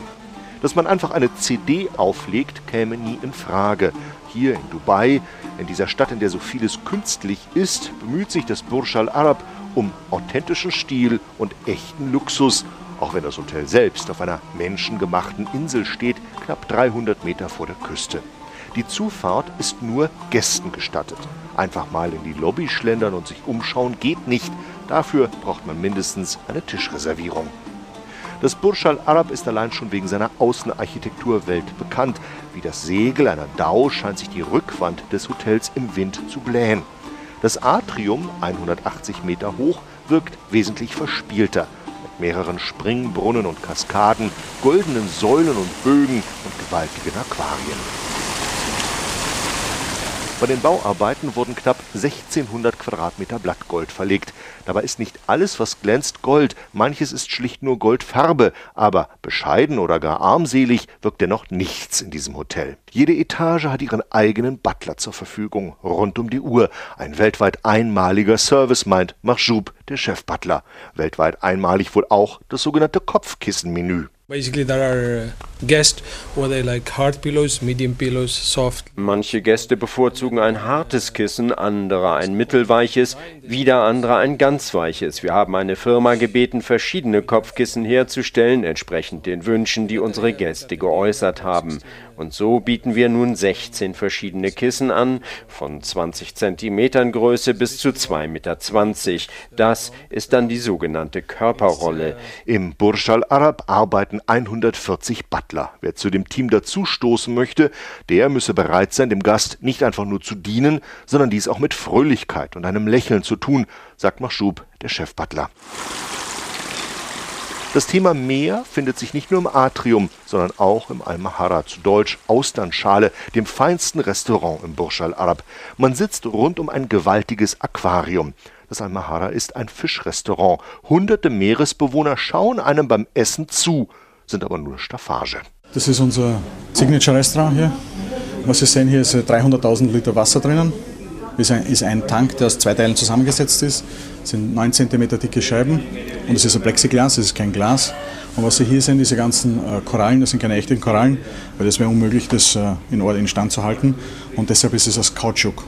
[SPEAKER 17] Dass man einfach eine CD auflegt, käme nie in Frage. Hier in Dubai, in dieser Stadt, in der so vieles künstlich ist, bemüht sich das Burj Al Arab um authentischen Stil und echten Luxus, auch wenn das Hotel selbst auf einer menschengemachten Insel steht, knapp 300 Meter vor der Küste. Die Zufahrt ist nur Gästen gestattet. Einfach mal in die Lobby schlendern und sich umschauen geht nicht. Dafür braucht man mindestens eine Tischreservierung. Das Burj Al Arab ist allein schon wegen seiner Außenarchitektur weltbekannt. Wie das Segel einer Dau scheint sich die Rückwand des Hotels im Wind zu blähen. Das Atrium, 180 Meter hoch, wirkt wesentlich verspielter. Mit mehreren Springbrunnen und Kaskaden, goldenen Säulen und Bögen und gewaltigen Aquarien. Bei den Bauarbeiten wurden knapp 1600 Quadratmeter Blattgold verlegt. Dabei ist nicht alles, was glänzt, Gold. Manches ist schlicht nur Goldfarbe. Aber bescheiden oder gar armselig wirkt dennoch nichts in diesem Hotel. Jede Etage hat ihren eigenen Butler zur Verfügung, rund um die Uhr. Ein weltweit einmaliger Service, meint Marjoub, der Chefbutler. Weltweit einmalig wohl auch das sogenannte Kopfkissenmenü.
[SPEAKER 18] Manche Gäste bevorzugen ein hartes Kissen, andere ein mittelweiches, wieder andere ein ganz weiches. Wir haben eine Firma gebeten, verschiedene Kopfkissen herzustellen, entsprechend den Wünschen, die unsere Gäste geäußert haben. Und so bieten wir nun 16 verschiedene Kissen an, von 20 Zentimetern Größe bis zu 2,20 Meter. Das ist dann die sogenannte Körperrolle.
[SPEAKER 17] Im Burj Al Arab arbeiten 140 Butler. Wer zu dem Team dazustoßen möchte, der müsse bereit sein, dem Gast nicht einfach nur zu dienen, sondern dies auch mit Fröhlichkeit und einem Lächeln zu tun, sagt Machschub, der Chefbutler. Das Thema Meer findet sich nicht nur im Atrium, sondern auch im Al-Mahara, zu Deutsch Austernschale, dem feinsten Restaurant im Burj Al Arab. Man sitzt rund um ein gewaltiges Aquarium. Das Al-Mahara ist ein Fischrestaurant. Hunderte Meeresbewohner schauen einem beim Essen zu, sind aber nur Staffage.
[SPEAKER 19] Das ist unser Signature-Restaurant hier. Was Sie sehen, hier ist 300.000 Liter Wasser drinnen. Das ist ein Tank, der aus zwei Teilen zusammengesetzt ist. Das sind 9 cm dicke Scheiben und es ist ein Plexiglas, es ist kein Glas. Und was Sie hier sehen, diese ganzen äh, Korallen, das sind keine echten Korallen, weil das wäre unmöglich, das äh, in Ort Stand zu halten. Und deshalb ist es aus Kautschuk.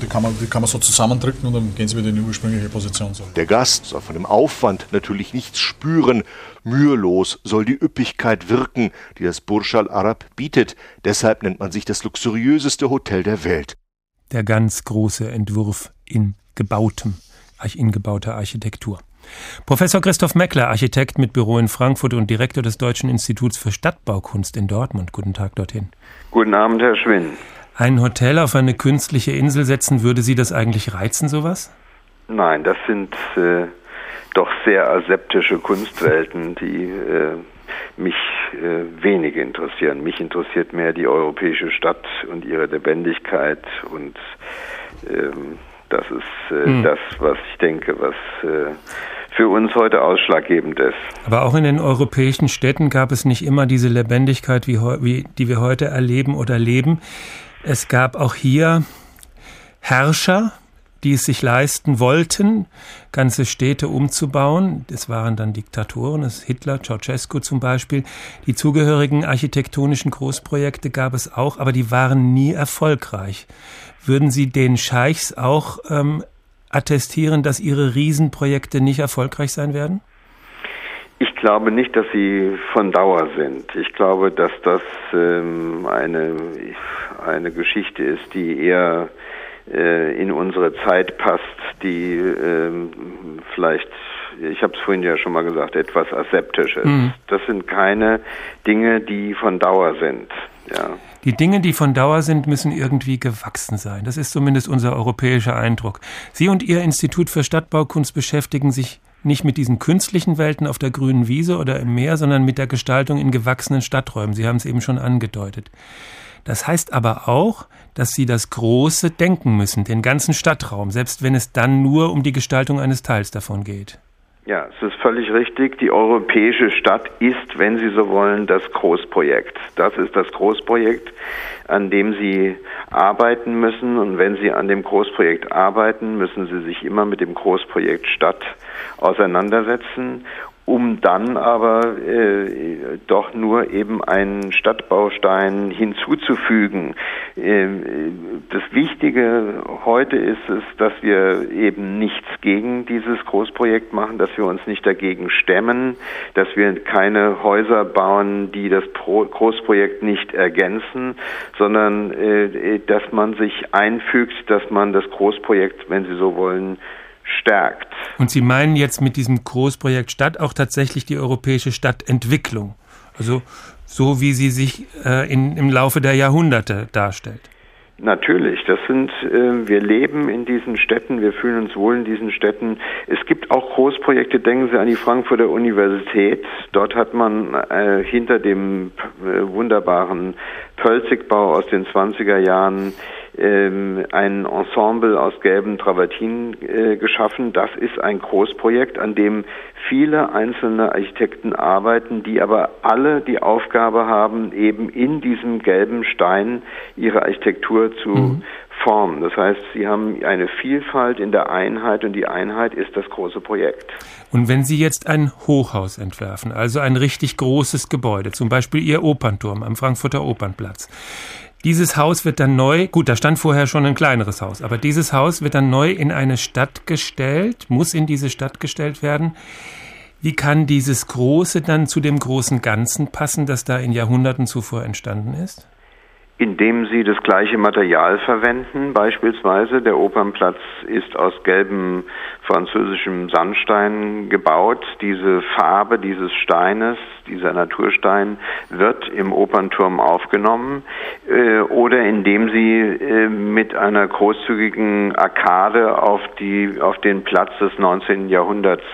[SPEAKER 19] Die kann, man, die kann man so zusammendrücken und dann gehen sie wieder in die ursprüngliche Position.
[SPEAKER 17] Der Gast soll von dem Aufwand natürlich nichts spüren. Mühelos soll die Üppigkeit wirken, die das Burj Al Arab bietet. Deshalb nennt man sich das luxuriöseste Hotel der Welt.
[SPEAKER 3] Der ganz große Entwurf in gebautem, in gebauter Architektur. Professor Christoph Meckler, Architekt mit Büro in Frankfurt und Direktor des Deutschen Instituts für Stadtbaukunst in Dortmund. Guten Tag dorthin.
[SPEAKER 20] Guten Abend, Herr Schwinn.
[SPEAKER 3] Ein Hotel auf eine künstliche Insel setzen, würde Sie das eigentlich reizen, sowas?
[SPEAKER 20] Nein, das sind äh, doch sehr aseptische Kunstwelten, die äh, mich äh, wenig interessieren. Mich interessiert mehr die europäische Stadt und ihre Lebendigkeit und ähm, das ist äh, mhm. das, was ich denke, was äh, für uns heute ausschlaggebend ist.
[SPEAKER 3] Aber auch in den europäischen Städten gab es nicht immer diese Lebendigkeit, wie, wie, die wir heute erleben oder leben. Es gab auch hier Herrscher, die es sich leisten wollten, ganze Städte umzubauen. Das waren dann Diktatoren, das Hitler, Ceausescu zum Beispiel. Die zugehörigen architektonischen Großprojekte gab es auch, aber die waren nie erfolgreich. Würden Sie den Scheichs auch ähm, attestieren, dass ihre Riesenprojekte nicht erfolgreich sein werden?
[SPEAKER 20] Ich glaube nicht, dass sie von Dauer sind. Ich glaube, dass das ähm, eine, eine Geschichte ist, die eher in unsere Zeit passt, die äh, vielleicht, ich habe es vorhin ja schon mal gesagt, etwas aseptisch ist. Mhm. Das sind keine Dinge, die von Dauer sind. Ja.
[SPEAKER 3] Die Dinge, die von Dauer sind, müssen irgendwie gewachsen sein. Das ist zumindest unser europäischer Eindruck. Sie und Ihr Institut für Stadtbaukunst beschäftigen sich nicht mit diesen künstlichen Welten auf der grünen Wiese oder im Meer, sondern mit der Gestaltung in gewachsenen Stadträumen. Sie haben es eben schon angedeutet. Das heißt aber auch, dass Sie das Große denken müssen, den ganzen Stadtraum, selbst wenn es dann nur um die Gestaltung eines Teils davon geht.
[SPEAKER 20] Ja, es ist völlig richtig. Die europäische Stadt ist, wenn Sie so wollen, das Großprojekt. Das ist das Großprojekt, an dem Sie arbeiten müssen. Und wenn Sie an dem Großprojekt arbeiten, müssen Sie sich immer mit dem Großprojekt Stadt auseinandersetzen um dann aber äh, doch nur eben einen Stadtbaustein hinzuzufügen. Äh, das Wichtige heute ist es, dass wir eben nichts gegen dieses Großprojekt machen, dass wir uns nicht dagegen stemmen, dass wir keine Häuser bauen, die das Pro Großprojekt nicht ergänzen, sondern äh, dass man sich einfügt, dass man das Großprojekt, wenn Sie so wollen, stärkt.
[SPEAKER 3] Und Sie meinen jetzt mit diesem Großprojekt Stadt auch tatsächlich die europäische Stadtentwicklung? Also so wie sie sich äh, in, im Laufe der Jahrhunderte darstellt?
[SPEAKER 20] Natürlich, das sind, äh, wir leben in diesen Städten, wir fühlen uns wohl in diesen Städten. Es gibt auch Großprojekte, denken Sie an die Frankfurter Universität. Dort hat man äh, hinter dem äh, wunderbaren Pölzigbau aus den 20er Jahren ein Ensemble aus gelben Travertinen äh, geschaffen. Das ist ein Großprojekt, an dem viele einzelne Architekten arbeiten, die aber alle die Aufgabe haben, eben in diesem gelben Stein ihre Architektur zu mhm. formen. Das heißt, sie haben eine Vielfalt in der Einheit und die Einheit ist das große Projekt.
[SPEAKER 3] Und wenn Sie jetzt ein Hochhaus entwerfen, also ein richtig großes Gebäude, zum Beispiel Ihr Opernturm am Frankfurter Opernplatz, dieses Haus wird dann neu, gut, da stand vorher schon ein kleineres Haus, aber dieses Haus wird dann neu in eine Stadt gestellt, muss in diese Stadt gestellt werden. Wie kann dieses Große dann zu dem großen Ganzen passen, das da in Jahrhunderten zuvor entstanden ist?
[SPEAKER 20] indem sie das gleiche Material verwenden. Beispielsweise der Opernplatz ist aus gelbem französischem Sandstein gebaut. Diese Farbe dieses Steines, dieser Naturstein, wird im Opernturm aufgenommen. Äh, oder indem sie äh, mit einer großzügigen Arkade auf, die, auf den Platz des 19. Jahrhunderts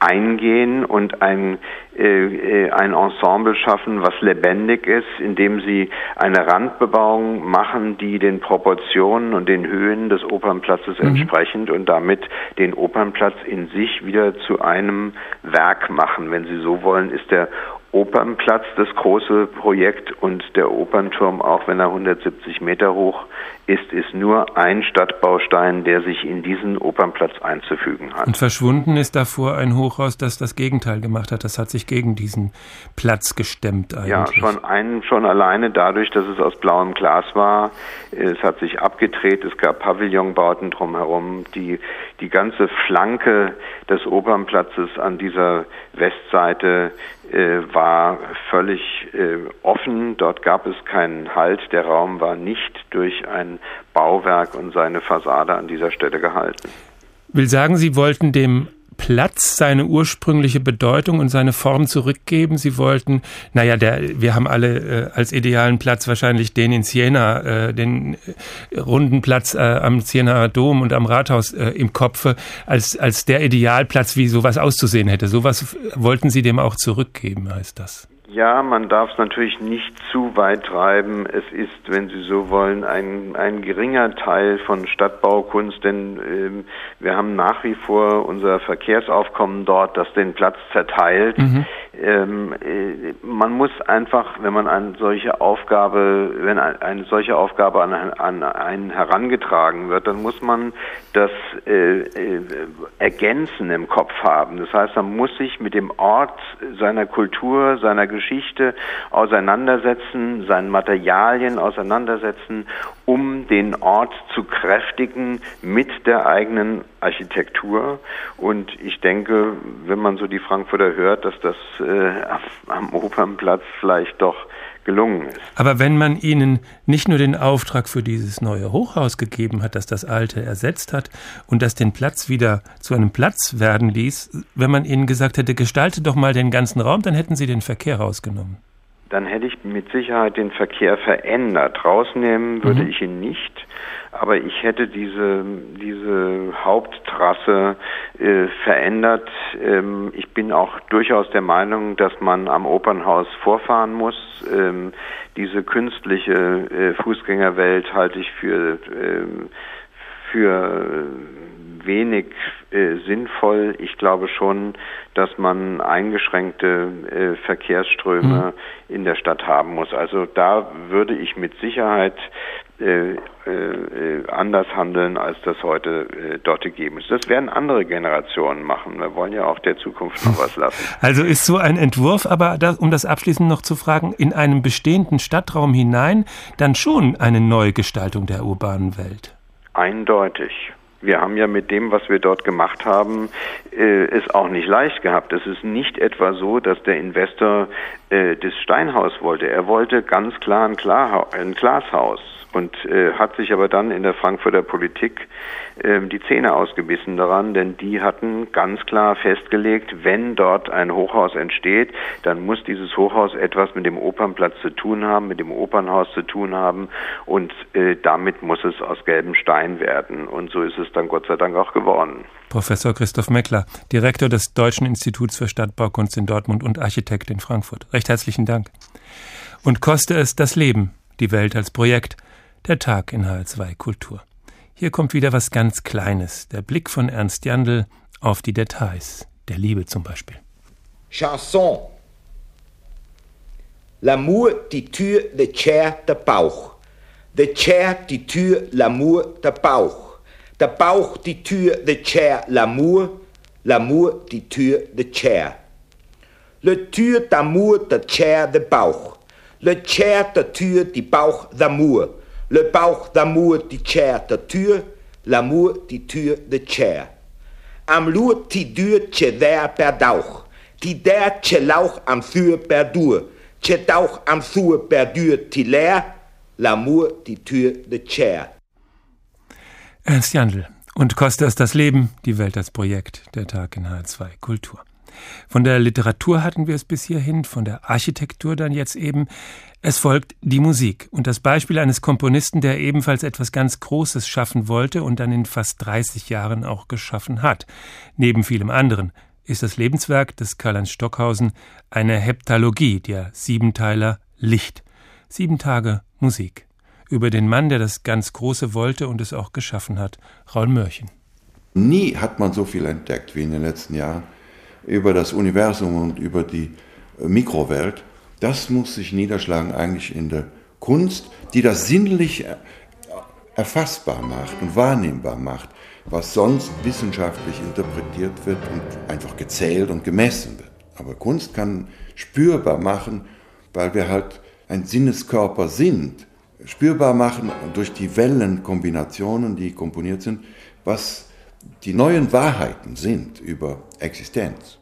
[SPEAKER 20] eingehen und ein, ein Ensemble schaffen, was lebendig ist, indem sie eine Randbebauung machen, die den Proportionen und den Höhen des Opernplatzes mhm. entsprechend und damit den Opernplatz in sich wieder zu einem Werk machen. Wenn Sie so wollen, ist der Opernplatz das große Projekt und der Opernturm, auch wenn er 170 Meter hoch ist, ist nur ein Stadtbaustein, der sich in diesen Opernplatz einzufügen hat.
[SPEAKER 3] Und verschwunden ist davor ein Hochhaus, das das Gegenteil gemacht hat. Das hat sich gegen diesen Platz gestemmt eigentlich.
[SPEAKER 20] Ja, schon, ein, schon alleine dadurch, dass es aus blauem Glas war. Es hat sich abgedreht, es gab Pavillonbauten drumherum. Die, die ganze Flanke des Opernplatzes an dieser Westseite äh, war völlig äh, offen. Dort gab es keinen Halt. Der Raum war nicht durch ein Bauwerk und seine Fassade an dieser Stelle gehalten.
[SPEAKER 3] Will sagen, Sie wollten dem Platz seine ursprüngliche Bedeutung und seine Form zurückgeben. Sie wollten, naja, der, wir haben alle äh, als idealen Platz wahrscheinlich den in Siena, äh, den äh, runden Platz äh, am Siena Dom und am Rathaus äh, im Kopfe, als, als der Idealplatz, wie sowas auszusehen hätte. Sowas wollten Sie dem auch zurückgeben, heißt das.
[SPEAKER 20] Ja, man darf es natürlich nicht zu weit treiben. Es ist, wenn Sie so wollen, ein, ein geringer Teil von Stadtbaukunst, denn ähm, wir haben nach wie vor unser Verkehrsaufkommen dort, das den Platz zerteilt. Mhm. Ähm, äh, man muss einfach, wenn man eine solche Aufgabe, wenn eine solche Aufgabe an, an einen herangetragen wird, dann muss man das äh, äh, Ergänzen im Kopf haben. Das heißt, man muss sich mit dem Ort seiner Kultur, seiner Geschichte auseinandersetzen, seinen Materialien auseinandersetzen, um den Ort zu kräftigen mit der eigenen Architektur. Und ich denke, wenn man so die Frankfurter hört, dass das äh, am Opernplatz vielleicht doch gelungen ist.
[SPEAKER 3] Aber wenn man ihnen nicht nur den Auftrag für dieses neue Hochhaus gegeben hat, das das alte ersetzt hat und das den Platz wieder zu einem Platz werden ließ, wenn man ihnen gesagt hätte, gestalte doch mal den ganzen Raum, dann hätten sie den Verkehr rausgenommen.
[SPEAKER 20] Dann hätte ich mit Sicherheit den Verkehr verändert. Rausnehmen würde mhm. ich ihn nicht aber ich hätte diese, diese Haupttrasse äh, verändert. Ähm, ich bin auch durchaus der Meinung, dass man am Opernhaus vorfahren muss. Ähm, diese künstliche äh, Fußgängerwelt halte ich für, ähm, für wenig äh, sinnvoll. Ich glaube schon, dass man eingeschränkte äh, Verkehrsströme mhm. in der Stadt haben muss. Also da würde ich mit Sicherheit äh, äh, anders handeln, als das heute äh, dort gegeben ist. Das werden andere Generationen machen. Wir wollen ja auch der Zukunft noch was lassen. *laughs*
[SPEAKER 3] Also ist so ein Entwurf, aber das, um das abschließend noch zu fragen, in einem bestehenden Stadtraum hinein dann schon eine Neugestaltung der urbanen Welt?
[SPEAKER 20] Eindeutig. Wir haben ja mit dem, was wir dort gemacht haben, äh, auch nicht leicht gehabt. Es ist nicht etwa so, dass der Investor äh, das Steinhaus wollte. Er wollte ganz klar ein, Klar ein Glashaus und äh, hat sich aber dann in der Frankfurter Politik äh, die Zähne ausgebissen daran, denn die hatten ganz klar festgelegt, wenn dort ein Hochhaus entsteht, dann muss dieses Hochhaus etwas mit dem Opernplatz zu tun haben, mit dem Opernhaus zu tun haben und äh, damit muss es aus gelbem Stein werden und so ist es dann Gott sei Dank auch geworden.
[SPEAKER 3] Professor Christoph Meckler, Direktor des Deutschen Instituts für Stadtbaukunst in Dortmund und Architekt in Frankfurt. Recht herzlichen Dank. Und koste es das Leben, die Welt als Projekt, Der Tag in HR2 Kultur. Hier kommt wieder was ganz Kleines. Der Blick von Ernst Jandl auf die Details. Der Liebe zum Beispiel.
[SPEAKER 16] Chanson. L'amour, die Tür, der Chair, der Bauch. Der Chair, die Tür, l'amour, der Bauch. Der Bauch, die Tür, der Chair, l'amour. L'amour, die Tür, der Chair. Le Tür d'amour, der Chair, der Bauch. Le Chair, der Tür, die Bauch d'amour. Le Bauch d'amour, die Chair, der Tür. L'amour, die Tür, der Chair. Am Lur, die Dür, tje der per Dauch. Die der, tje Lauch am Für per Dur. Tje Dauch am Sur per Dür, die Leer. L'amour, die Tür, der Chair.
[SPEAKER 3] Ernst Jandl. Und Kostas das Leben, die Welt als Projekt, der Tag in H2 Kultur. Von der Literatur hatten wir es bis hierhin, von der Architektur dann jetzt eben. Es folgt die Musik und das Beispiel eines Komponisten, der ebenfalls etwas ganz Großes schaffen wollte und dann in fast 30 Jahren auch geschaffen hat. Neben vielem anderen ist das Lebenswerk des Karl-Heinz Stockhausen eine Heptalogie, der Siebenteiler Licht. Sieben Tage Musik. Über den Mann, der das ganz Große wollte und es auch geschaffen hat, Raul Mörchen.
[SPEAKER 9] Nie hat man so viel entdeckt wie in den letzten Jahren über das Universum und über die Mikrowelt. Das muss sich niederschlagen eigentlich in der Kunst, die das sinnlich erfassbar macht und wahrnehmbar macht, was sonst wissenschaftlich interpretiert wird und einfach gezählt und gemessen wird. Aber Kunst kann spürbar machen, weil wir halt ein Sinneskörper sind, spürbar machen durch die Wellenkombinationen, die komponiert sind, was die neuen Wahrheiten sind über Existenz.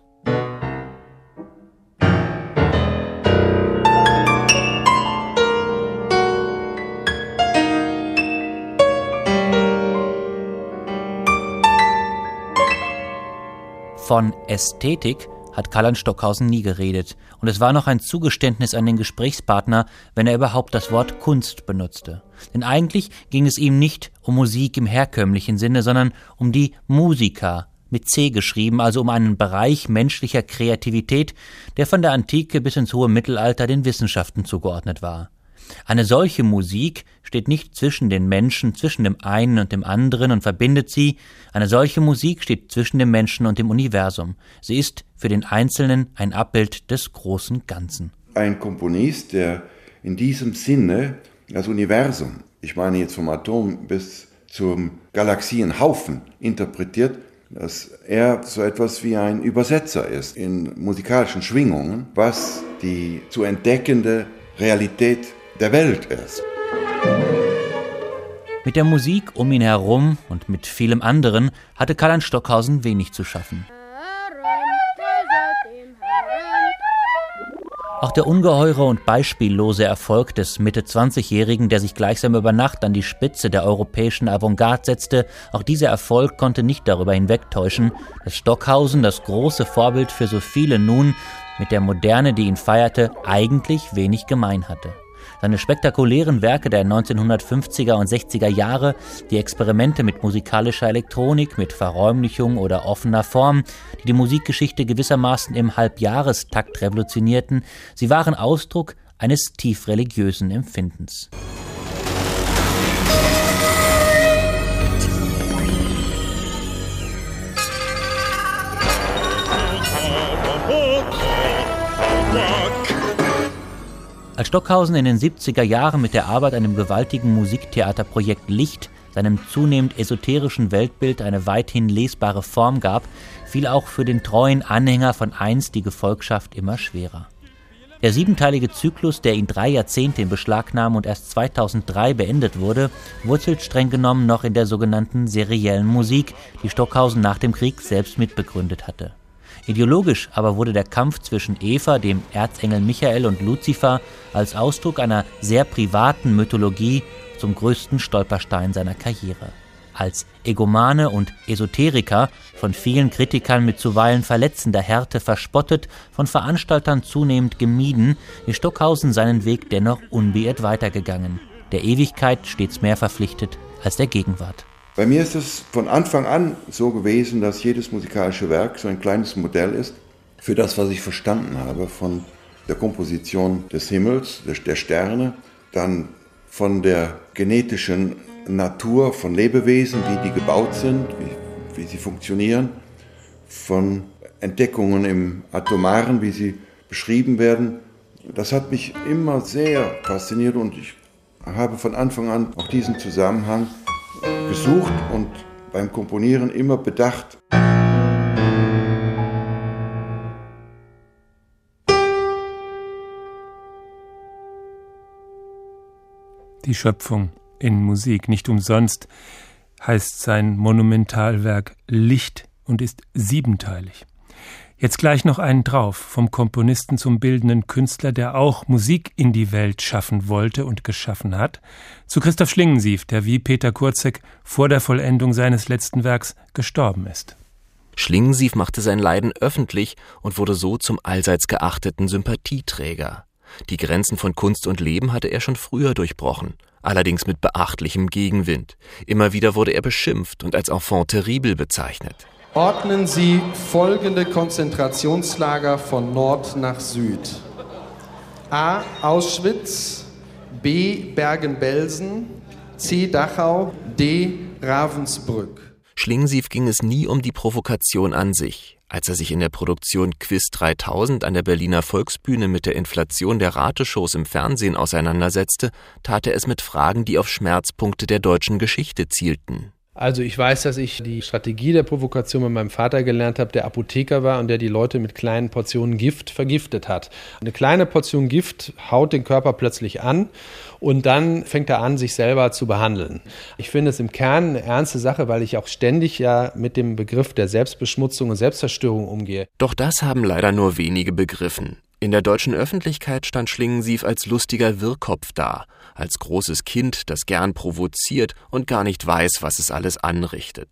[SPEAKER 21] Von Ästhetik hat Karl Stockhausen nie geredet, und es war noch ein Zugeständnis an den Gesprächspartner, wenn er überhaupt das Wort Kunst benutzte. Denn eigentlich ging es ihm nicht um Musik im herkömmlichen Sinne, sondern um die Musiker, mit C geschrieben, also um einen Bereich menschlicher Kreativität, der von der Antike bis ins hohe Mittelalter den Wissenschaften zugeordnet war. Eine solche Musik steht nicht zwischen den Menschen, zwischen dem einen und dem anderen und verbindet sie, eine solche Musik steht zwischen dem Menschen und dem Universum. Sie ist für den Einzelnen ein Abbild des großen Ganzen.
[SPEAKER 9] Ein Komponist, der in diesem Sinne das Universum, ich meine jetzt vom Atom bis zum Galaxienhaufen interpretiert, dass er so etwas wie ein Übersetzer ist in musikalischen Schwingungen, was die zu entdeckende Realität der Welt ist.
[SPEAKER 21] Mit der Musik um ihn herum und mit vielem anderen hatte Karl Stockhausen wenig zu schaffen. Auch der ungeheure und beispiellose Erfolg des Mitte-20-Jährigen, der sich gleichsam über Nacht an die Spitze der europäischen Avantgarde setzte, auch dieser Erfolg konnte nicht darüber hinwegtäuschen, dass Stockhausen, das große Vorbild für so viele nun, mit der Moderne, die ihn feierte, eigentlich wenig gemein hatte. Seine spektakulären Werke der 1950er und 60er Jahre, die Experimente mit musikalischer Elektronik, mit Verräumlichung oder offener Form, die die Musikgeschichte gewissermaßen im Halbjahrestakt revolutionierten, sie waren Ausdruck eines tief religiösen Empfindens. Als Stockhausen in den 70er Jahren mit der Arbeit an dem gewaltigen Musiktheaterprojekt Licht seinem zunehmend esoterischen Weltbild eine weithin lesbare Form gab, fiel auch für den treuen Anhänger von einst die Gefolgschaft immer schwerer. Der siebenteilige Zyklus, der ihn drei Jahrzehnte in Beschlag nahm und erst 2003 beendet wurde, wurzelt streng genommen noch in der sogenannten seriellen Musik, die Stockhausen nach dem Krieg selbst mitbegründet hatte. Ideologisch aber wurde der Kampf zwischen Eva, dem Erzengel Michael und Luzifer als Ausdruck einer sehr privaten Mythologie zum größten Stolperstein seiner Karriere. Als Egomane und Esoteriker, von vielen Kritikern mit zuweilen verletzender Härte verspottet, von Veranstaltern zunehmend gemieden, ist Stockhausen seinen Weg dennoch unbeirrt weitergegangen, der Ewigkeit stets mehr verpflichtet als der Gegenwart.
[SPEAKER 9] Bei mir ist es von Anfang an so gewesen, dass jedes musikalische Werk so ein kleines Modell ist für das, was ich verstanden habe von der Komposition des Himmels, der Sterne, dann von der genetischen Natur von Lebewesen, wie die gebaut sind, wie, wie sie funktionieren, von Entdeckungen im Atomaren, wie sie beschrieben werden. Das hat mich immer sehr fasziniert und ich habe von Anfang an auch diesen Zusammenhang gesucht und beim Komponieren immer bedacht.
[SPEAKER 3] Die Schöpfung in Musik. Nicht umsonst heißt sein Monumentalwerk Licht und ist siebenteilig. Jetzt gleich noch einen drauf, vom Komponisten zum bildenden Künstler, der auch Musik in die Welt schaffen wollte und geschaffen hat, zu Christoph Schlingensief, der wie Peter Kurzek vor der Vollendung seines letzten Werks gestorben ist.
[SPEAKER 22] Schlingensief machte sein Leiden öffentlich und wurde so zum allseits geachteten Sympathieträger. Die Grenzen von Kunst und Leben hatte er schon früher durchbrochen, allerdings mit beachtlichem Gegenwind. Immer wieder wurde er beschimpft und als Enfant terrible bezeichnet.
[SPEAKER 23] Ordnen Sie folgende Konzentrationslager von Nord nach Süd. A. Auschwitz, B. Bergen-Belsen, C. Dachau, D. Ravensbrück.
[SPEAKER 22] Schlingensief ging es nie um die Provokation an sich. Als er sich in der Produktion Quiz 3000 an der Berliner Volksbühne mit der Inflation der Rateshows im Fernsehen auseinandersetzte, tat er es mit Fragen, die auf Schmerzpunkte der deutschen Geschichte zielten.
[SPEAKER 24] Also ich weiß, dass ich die Strategie der Provokation mit meinem Vater gelernt habe, der Apotheker war und der die Leute mit kleinen Portionen Gift vergiftet hat. Eine kleine Portion Gift haut den Körper plötzlich an und dann fängt er an, sich selber zu behandeln. Ich finde es im Kern eine ernste Sache, weil ich auch ständig ja mit dem Begriff der Selbstbeschmutzung und Selbstzerstörung umgehe.
[SPEAKER 22] Doch das haben leider nur wenige begriffen. In der deutschen Öffentlichkeit stand Schlingensief als lustiger Wirrkopf da, als großes Kind, das gern provoziert und gar nicht weiß, was es alles anrichtet.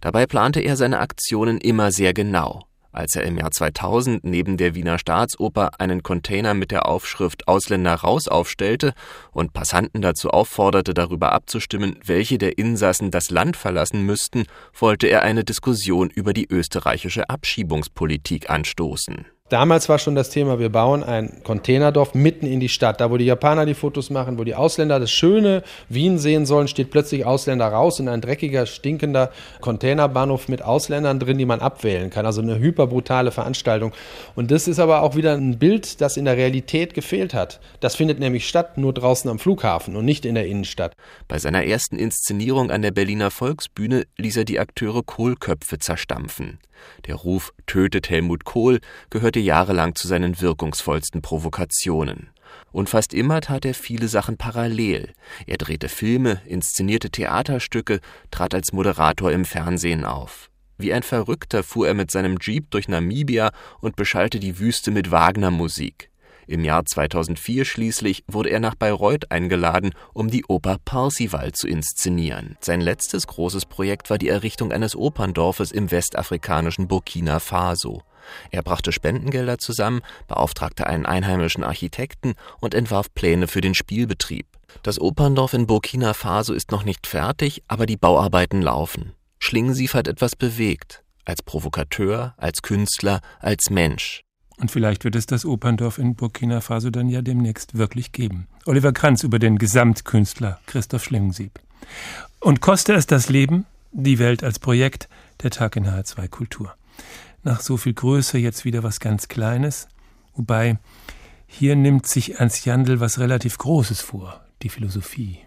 [SPEAKER 22] Dabei plante er seine Aktionen immer sehr genau. Als er im Jahr 2000 neben der Wiener Staatsoper einen Container mit der Aufschrift Ausländer raus aufstellte und Passanten dazu aufforderte, darüber abzustimmen, welche der Insassen das Land verlassen müssten, wollte er eine Diskussion über die österreichische Abschiebungspolitik anstoßen.
[SPEAKER 24] Damals war schon das Thema, wir bauen ein Containerdorf mitten in die Stadt. Da, wo die Japaner die Fotos machen, wo die Ausländer das schöne Wien sehen sollen, steht plötzlich Ausländer raus und ein dreckiger, stinkender Containerbahnhof mit Ausländern drin, die man abwählen kann. Also eine hyperbrutale Veranstaltung. Und das ist aber auch wieder ein Bild, das in der Realität gefehlt hat. Das findet nämlich statt nur draußen am Flughafen und nicht in der Innenstadt.
[SPEAKER 22] Bei seiner ersten Inszenierung an der Berliner Volksbühne ließ er die Akteure Kohlköpfe zerstampfen. Der Ruf Tötet Helmut Kohl gehörte jahrelang zu seinen wirkungsvollsten Provokationen. Und fast immer tat er viele Sachen parallel. Er drehte Filme, inszenierte Theaterstücke, trat als Moderator im Fernsehen auf. Wie ein Verrückter fuhr er mit seinem Jeep durch Namibia und beschallte die Wüste mit Wagner-Musik. Im Jahr 2004 schließlich wurde er nach Bayreuth eingeladen, um die Oper Parsival zu inszenieren. Sein letztes großes Projekt war die Errichtung eines Operndorfes im westafrikanischen Burkina Faso. Er brachte Spendengelder zusammen, beauftragte einen einheimischen Architekten und entwarf Pläne für den Spielbetrieb. Das Operndorf in Burkina Faso ist noch nicht fertig, aber die Bauarbeiten laufen. Schlingensief hat etwas bewegt. Als Provokateur, als Künstler, als Mensch.
[SPEAKER 3] Und vielleicht wird es das Operndorf in Burkina Faso dann ja demnächst wirklich geben. Oliver Kranz über den Gesamtkünstler Christoph Schlingensieb. Und koste es das Leben? Die Welt als Projekt, der Tag in H2 Kultur. Nach so viel Größe jetzt wieder was ganz Kleines. Wobei, hier nimmt sich Ernst Jandl was relativ Großes vor, die Philosophie.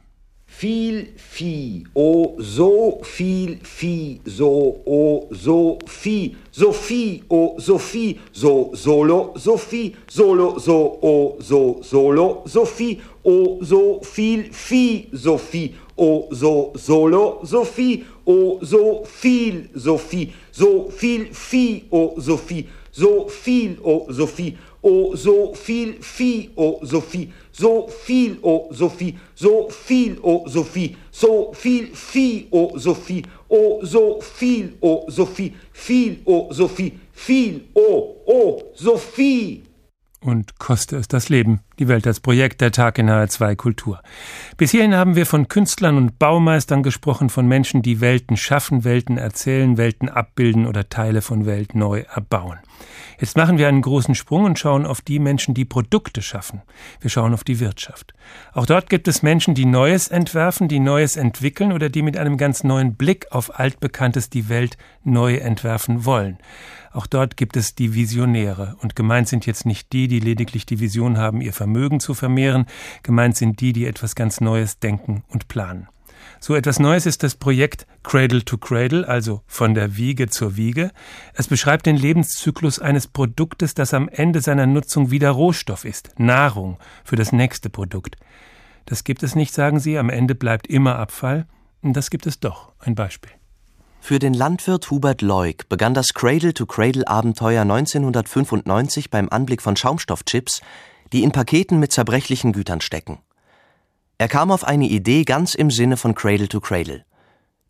[SPEAKER 16] Viel Vieh, oh so viel Vieh, so oh so Vieh, Sophie, oh Sophie, so solo Sophie, solo so oh so solo Sophie, oh so viel Vieh, Sophie, oh so solo Sophie, oh so viel Sophie, so viel Vieh, oh Sophie, so viel oh Sophie, oh so viel Vieh, oh Sophie, so viel, oh Sophie, so viel, oh Sophie, so viel Vieh, oh Sophie, oh so viel, oh Sophie, viel, oh Sophie, viel, oh, oh Sophie.
[SPEAKER 3] Und koste es das Leben, die Welt als Projekt, der Tag in HR2 Kultur. Bis hierhin haben wir von Künstlern und Baumeistern gesprochen, von Menschen, die Welten schaffen, Welten erzählen, Welten abbilden oder Teile von Welt neu erbauen. Jetzt machen wir einen großen Sprung und schauen auf die Menschen, die Produkte schaffen. Wir schauen auf die Wirtschaft. Auch dort gibt es Menschen, die Neues entwerfen, die Neues entwickeln oder die mit einem ganz neuen Blick auf Altbekanntes die Welt neu entwerfen wollen. Auch dort gibt es die Visionäre. Und gemeint sind jetzt nicht die, die lediglich die Vision haben, ihr Vermögen zu vermehren. Gemeint sind die, die etwas ganz Neues denken und planen. So etwas Neues ist das Projekt Cradle to Cradle, also von der Wiege zur Wiege. Es beschreibt den Lebenszyklus eines Produktes, das am Ende seiner Nutzung wieder Rohstoff ist, Nahrung für das nächste Produkt. Das gibt es nicht, sagen Sie, am Ende bleibt immer Abfall. Das gibt es doch. Ein Beispiel.
[SPEAKER 25] Für den Landwirt Hubert Leuk begann das Cradle-to-Cradle-Abenteuer 1995 beim Anblick von Schaumstoffchips, die in Paketen mit zerbrechlichen Gütern stecken. Er kam auf eine Idee ganz im Sinne von Cradle to Cradle.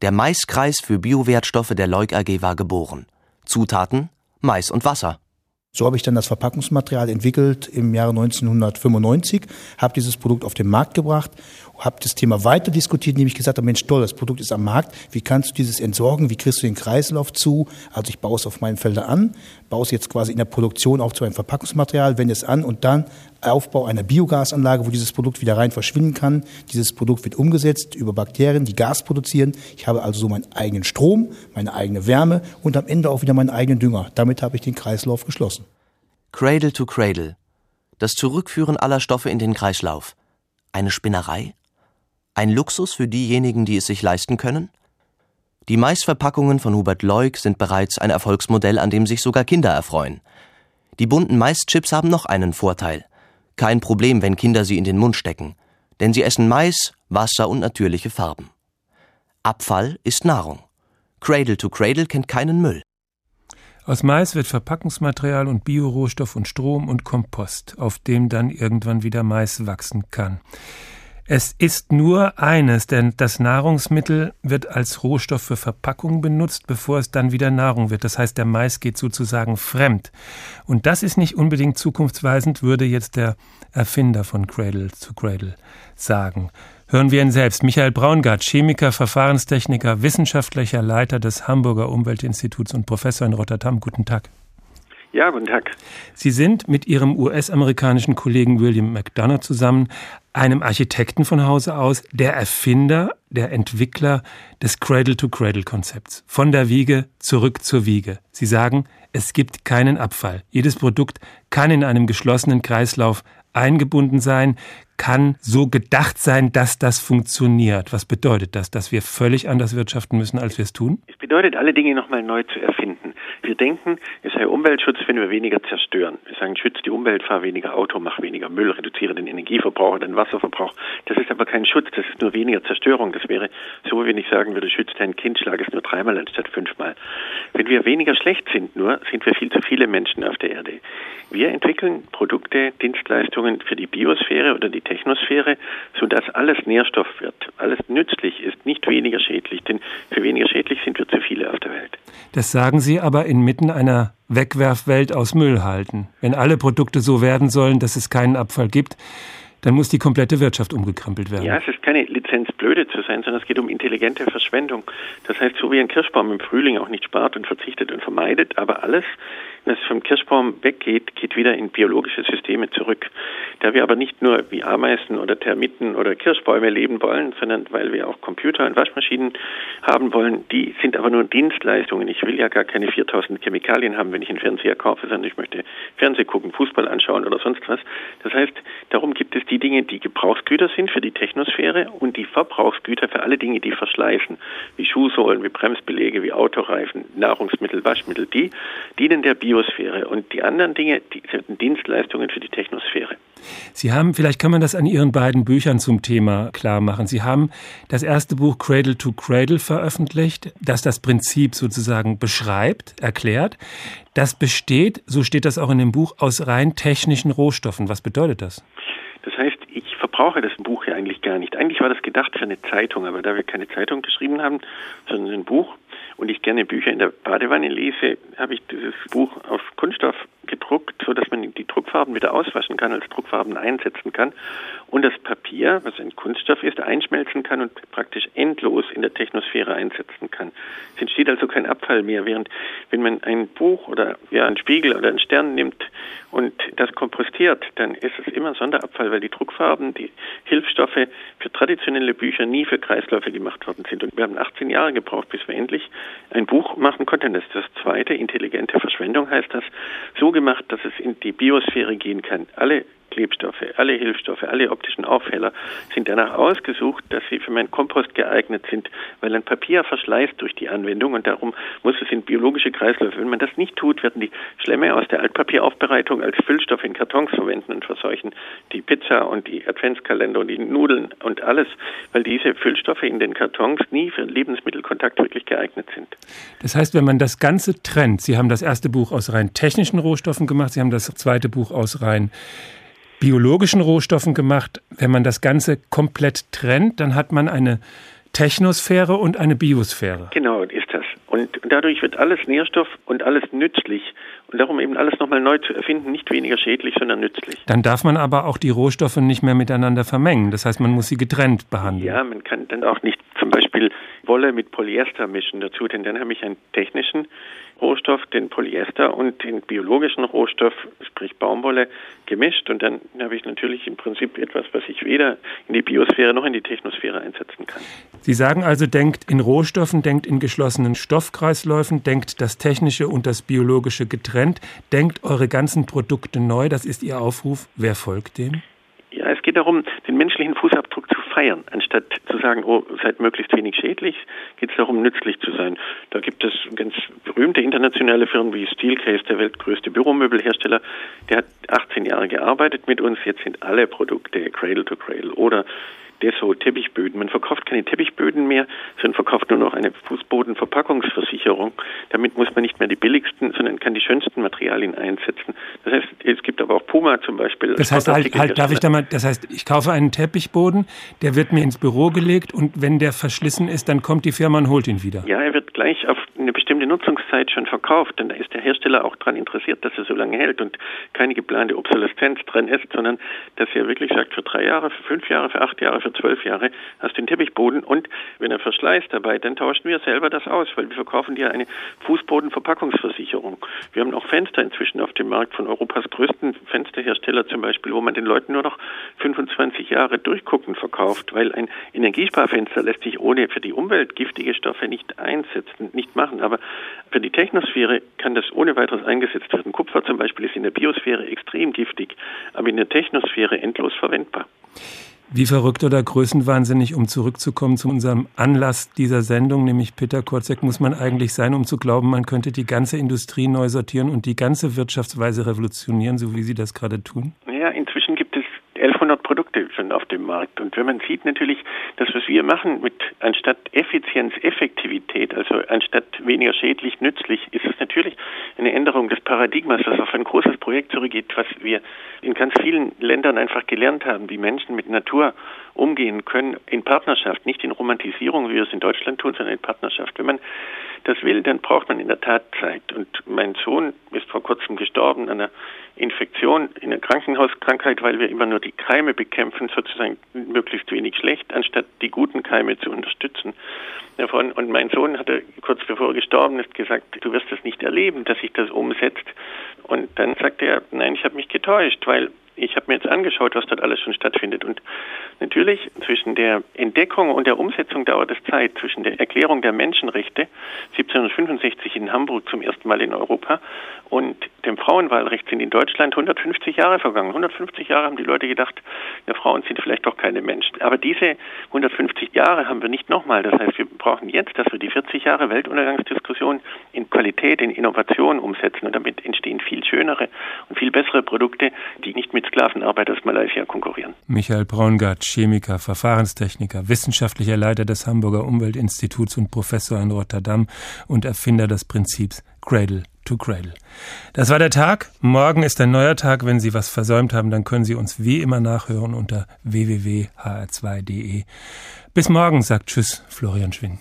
[SPEAKER 25] Der Maiskreis für Biowertstoffe der Leuk AG war geboren. Zutaten Mais und Wasser.
[SPEAKER 26] So habe ich dann das Verpackungsmaterial entwickelt im Jahre 1995, habe dieses Produkt auf den Markt gebracht, habe das Thema weiter diskutiert, indem ich gesagt Mensch, toll, das Produkt ist am Markt, wie kannst du dieses entsorgen, wie kriegst du den Kreislauf zu? Also ich baue es auf meinen Feldern an, baue es jetzt quasi in der Produktion auch zu einem Verpackungsmaterial, wende es an und dann Aufbau einer Biogasanlage, wo dieses Produkt wieder rein verschwinden kann. Dieses Produkt wird umgesetzt über Bakterien, die Gas produzieren. Ich habe also so meinen eigenen Strom, meine eigene Wärme und am Ende auch wieder meinen eigenen Dünger. Damit habe ich den Kreislauf geschlossen.
[SPEAKER 25] Cradle to Cradle. Das Zurückführen aller Stoffe in den Kreislauf. Eine Spinnerei? Ein Luxus für diejenigen, die es sich leisten können? Die Maisverpackungen von Hubert Leuk sind bereits ein Erfolgsmodell, an dem sich sogar Kinder erfreuen. Die bunten Maischips haben noch einen Vorteil. Kein Problem, wenn Kinder sie in den Mund stecken, denn sie essen Mais, Wasser und natürliche Farben. Abfall ist Nahrung. Cradle to Cradle kennt keinen Müll.
[SPEAKER 3] Aus Mais wird Verpackungsmaterial und Biorohstoff und Strom und Kompost, auf dem dann irgendwann wieder Mais wachsen kann. Es ist nur eines, denn das Nahrungsmittel wird als Rohstoff für Verpackung benutzt, bevor es dann wieder Nahrung wird. Das heißt, der Mais geht sozusagen fremd. Und das ist nicht unbedingt zukunftsweisend, würde jetzt der Erfinder von Cradle to Cradle sagen. Hören wir ihn selbst. Michael Braungart, Chemiker, Verfahrenstechniker, wissenschaftlicher Leiter des Hamburger Umweltinstituts und Professor in Rotterdam. Guten Tag.
[SPEAKER 27] Ja, guten Tag.
[SPEAKER 3] Sie sind mit Ihrem US-amerikanischen Kollegen William McDonough zusammen, einem Architekten von Hause aus, der Erfinder, der Entwickler des Cradle-to-Cradle-Konzepts. Von der Wiege zurück zur Wiege. Sie sagen, es gibt keinen Abfall. Jedes Produkt kann in einem geschlossenen Kreislauf eingebunden sein, kann so gedacht sein, dass das funktioniert. Was bedeutet das, dass wir völlig anders wirtschaften müssen, als wir es tun?
[SPEAKER 27] Es bedeutet, alle Dinge nochmal neu zu erfinden. Wir denken, es sei Umweltschutz, wenn wir weniger zerstören. Wir sagen, schütze die Umwelt, fahr weniger Auto, mach weniger Müll, reduziere den Energieverbrauch, den Wasserverbrauch. Das ist aber kein Schutz, das ist nur weniger Zerstörung. Das wäre so, wenn ich sagen würde, schütze dein Kind, schlag es nur dreimal anstatt fünfmal. Wenn wir weniger schlecht sind nur, sind wir viel zu viele Menschen auf der Erde. Wir entwickeln Produkte, Dienstleistungen für die Biosphäre oder die Technosphäre, sodass alles Nährstoff wird, alles nützlich ist, nicht weniger schädlich, denn für weniger schädlich sind wir zu viele auf der Welt.
[SPEAKER 3] Das sagen Sie aber inmitten einer Wegwerfwelt aus Müll halten. Wenn alle Produkte so werden sollen, dass es keinen Abfall gibt, dann muss die komplette Wirtschaft umgekrempelt werden.
[SPEAKER 27] Ja, es ist keine Lizenz, blöde zu sein, sondern es geht um intelligente Verschwendung. Das heißt, so wie ein Kirschbaum im Frühling auch nicht spart und verzichtet und vermeidet, aber alles es vom Kirschbaum weggeht, geht wieder in biologische Systeme zurück. Da wir aber nicht nur wie Ameisen oder Termiten oder Kirschbäume leben wollen, sondern weil wir auch Computer und Waschmaschinen haben wollen, die sind aber nur Dienstleistungen. Ich will ja gar keine 4000 Chemikalien haben, wenn ich einen Fernseher kaufe, sondern ich möchte Fernseh gucken, Fußball anschauen oder sonst was. Das heißt, darum gibt es die Dinge, die Gebrauchsgüter sind für die Technosphäre und die Verbrauchsgüter für alle Dinge, die verschleißen, wie Schuhsohlen, wie Bremsbelege, wie Autoreifen, Nahrungsmittel, Waschmittel, die dienen der Bio Biosphäre. Und die anderen Dinge, die sind Dienstleistungen für die Technosphäre.
[SPEAKER 3] Sie haben, vielleicht kann man das an Ihren beiden Büchern zum Thema klar machen. Sie haben das erste Buch Cradle to Cradle veröffentlicht, das das Prinzip sozusagen beschreibt, erklärt. Das besteht, so steht das auch in dem Buch, aus rein technischen Rohstoffen. Was bedeutet das?
[SPEAKER 27] Das heißt, ich verbrauche das Buch ja eigentlich gar nicht. Eigentlich war das gedacht für eine Zeitung, aber da wir keine Zeitung geschrieben haben, sondern ein Buch, und ich gerne Bücher in der Badewanne lese, habe ich dieses Buch auf Kunststoff gedruckt, so dass man die Druckfarben wieder auswaschen kann, als Druckfarben einsetzen kann und das Papier, was ein Kunststoff ist, einschmelzen kann und praktisch endlos in der Technosphäre einsetzen kann. Es entsteht also kein Abfall mehr, während wenn man ein Buch oder ja, einen Spiegel oder einen Stern nimmt und das kompostiert, dann ist es immer Sonderabfall, weil die Druckfarben, die Hilfsstoffe für traditionelle Bücher nie für Kreisläufe gemacht worden sind. Und wir haben 18 Jahre gebraucht, bis wir endlich ein Buch machen konnten. Das ist das zweite, intelligente Verschwendung heißt das, so gemacht, dass es in die Biosphäre gehen kann. Alle Klebstoffe, alle Hilfsstoffe, alle optischen Aufheller sind danach ausgesucht, dass sie für meinen Kompost geeignet sind, weil ein Papier verschleißt durch die Anwendung und darum muss es in biologische Kreisläufe. Wenn man das nicht tut, werden die Schlemme aus der Altpapieraufbereitung als Füllstoff in Kartons verwenden und verseuchen die Pizza und die Adventskalender und die Nudeln und alles, weil diese Füllstoffe in den Kartons nie für Lebensmittelkontakt wirklich geeignet sind.
[SPEAKER 3] Das heißt, wenn man das Ganze trennt, Sie haben das erste Buch aus rein technischen Rohstoffen gemacht, Sie haben das zweite Buch aus rein biologischen Rohstoffen gemacht. Wenn man das Ganze komplett trennt, dann hat man eine Technosphäre und eine Biosphäre.
[SPEAKER 27] Genau, ist das. Und dadurch wird alles Nährstoff und alles nützlich. Und darum eben alles nochmal neu zu erfinden, nicht weniger schädlich, sondern nützlich.
[SPEAKER 3] Dann darf man aber auch die Rohstoffe nicht mehr miteinander vermengen. Das heißt, man muss sie getrennt behandeln.
[SPEAKER 27] Ja, man kann dann auch nicht zum Beispiel Wolle mit Polyester mischen dazu, denn dann habe ich einen technischen Rohstoff, den Polyester und den biologischen Rohstoff, sprich Baumwolle, gemischt. Und dann habe ich natürlich im Prinzip etwas, was ich weder in die Biosphäre noch in die Technosphäre einsetzen kann.
[SPEAKER 3] Sie sagen also, denkt in Rohstoffen, denkt in geschlossenen Stoffkreisläufen, denkt das Technische und das Biologische getrennt, denkt eure ganzen Produkte neu. Das ist Ihr Aufruf. Wer folgt dem?
[SPEAKER 27] Ja, es geht darum, den menschlichen Fußabdruck zu feiern. Anstatt zu sagen, oh, seid möglichst wenig schädlich, geht es darum, nützlich zu sein. Da gibt es ganz berühmte internationale Firmen wie Steelcase, der weltgrößte Büromöbelhersteller. Der hat 18 Jahre gearbeitet mit uns. Jetzt sind alle Produkte Cradle to Cradle. Oder Desso Teppichböden. Man verkauft keine Teppichböden mehr, sondern verkauft nur noch eine Fußbodenverpackungsversicherung. Damit muss man nicht mehr die billigsten, sondern kann die schönsten Materialien einsetzen. Das heißt, es gibt aber auch Puma zum Beispiel.
[SPEAKER 3] Das heißt, halt, halt, darf ich da mal, das heißt, ich kaufe einen Teppichboden, der wird mir ins Büro gelegt und wenn der verschlissen ist, dann kommt die Firma und holt ihn wieder.
[SPEAKER 27] Ja, er wird gleich auf eine bestimmte Nutzungszeit schon verkauft, denn da ist der Hersteller auch daran interessiert, dass er so lange hält und keine geplante Obsoleszenz drin ist, sondern dass er wirklich sagt, für drei Jahre, für fünf Jahre, für acht Jahre, für zwölf Jahre hast den Teppichboden und wenn er verschleißt dabei, dann tauschen wir selber das aus, weil wir verkaufen dir eine Fußbodenverpackungsversicherung. Wir haben auch Fenster inzwischen auf dem Markt von Europas größten Fensterhersteller zum Beispiel, wo man den Leuten nur noch 25 Jahre durchgucken verkauft, weil ein Energiesparfenster lässt sich ohne für die Umwelt giftige Stoffe nicht einsetzen, nicht machen. Aber für die Technosphäre kann das ohne weiteres eingesetzt werden. Kupfer zum Beispiel ist in der Biosphäre extrem giftig, aber in der Technosphäre endlos verwendbar.
[SPEAKER 3] Wie verrückt oder größenwahnsinnig, um zurückzukommen zu unserem Anlass dieser Sendung, nämlich Peter Kurzek, muss man eigentlich sein, um zu glauben, man könnte die ganze Industrie neu sortieren und die ganze Wirtschaftsweise revolutionieren, so wie Sie das gerade tun?
[SPEAKER 27] Ja, inzwischen gibt es 1100 Produkte schon auf dem Markt. Und wenn man sieht natürlich, das, was wir machen, mit anstatt Effizienz, Effektivität, also anstatt weniger schädlich, nützlich, ist es natürlich eine Änderung des Paradigmas, was auf ein großes Projekt zurückgeht, was wir in ganz vielen Ländern einfach gelernt haben, wie Menschen mit Natur umgehen können, in Partnerschaft, nicht in Romantisierung, wie wir es in Deutschland tun, sondern in Partnerschaft. Wenn man das will, dann braucht man in der Tat Zeit. Und mein Sohn ist vor kurzem gestorben an einer Infektion, in einer Krankenhauskrankheit, weil wir immer nur die Keime bekämpfen, sozusagen möglichst wenig schlecht, anstatt die guten Keime zu unterstützen. Und mein Sohn hatte kurz bevor er gestorben ist gesagt, du wirst es nicht erleben, dass sich das umsetzt. Und dann sagte er, nein, ich habe mich getäuscht, weil ich habe mir jetzt angeschaut, was dort alles schon stattfindet. Und natürlich zwischen der Entdeckung und der Umsetzung dauert es Zeit, zwischen der Erklärung der Menschenrechte 1765 in Hamburg zum ersten Mal in Europa und dem Frauenwahlrecht sind in Deutschland 150 Jahre vergangen. 150 Jahre haben die Leute gedacht, ja, Frauen sind vielleicht doch keine Menschen. Aber diese 150 Jahre haben wir nicht nochmal. Das heißt, wir brauchen jetzt, dass wir die 40 Jahre Weltuntergangsdiskussion in Qualität, in Innovation umsetzen. Und damit entstehen viel schönere und viel bessere Produkte, die nicht mit Sklavenarbeit aus Malaysia konkurrieren.
[SPEAKER 3] Michael Braungart, Chemiker, Verfahrenstechniker, wissenschaftlicher Leiter des Hamburger Umweltinstituts und Professor in Rotterdam und Erfinder des Prinzips Cradle to Cradle. Das war der Tag. Morgen ist ein neuer Tag. Wenn Sie was versäumt haben, dann können Sie uns wie immer nachhören unter www.hr2.de. Bis morgen, sagt Tschüss, Florian Schwinn.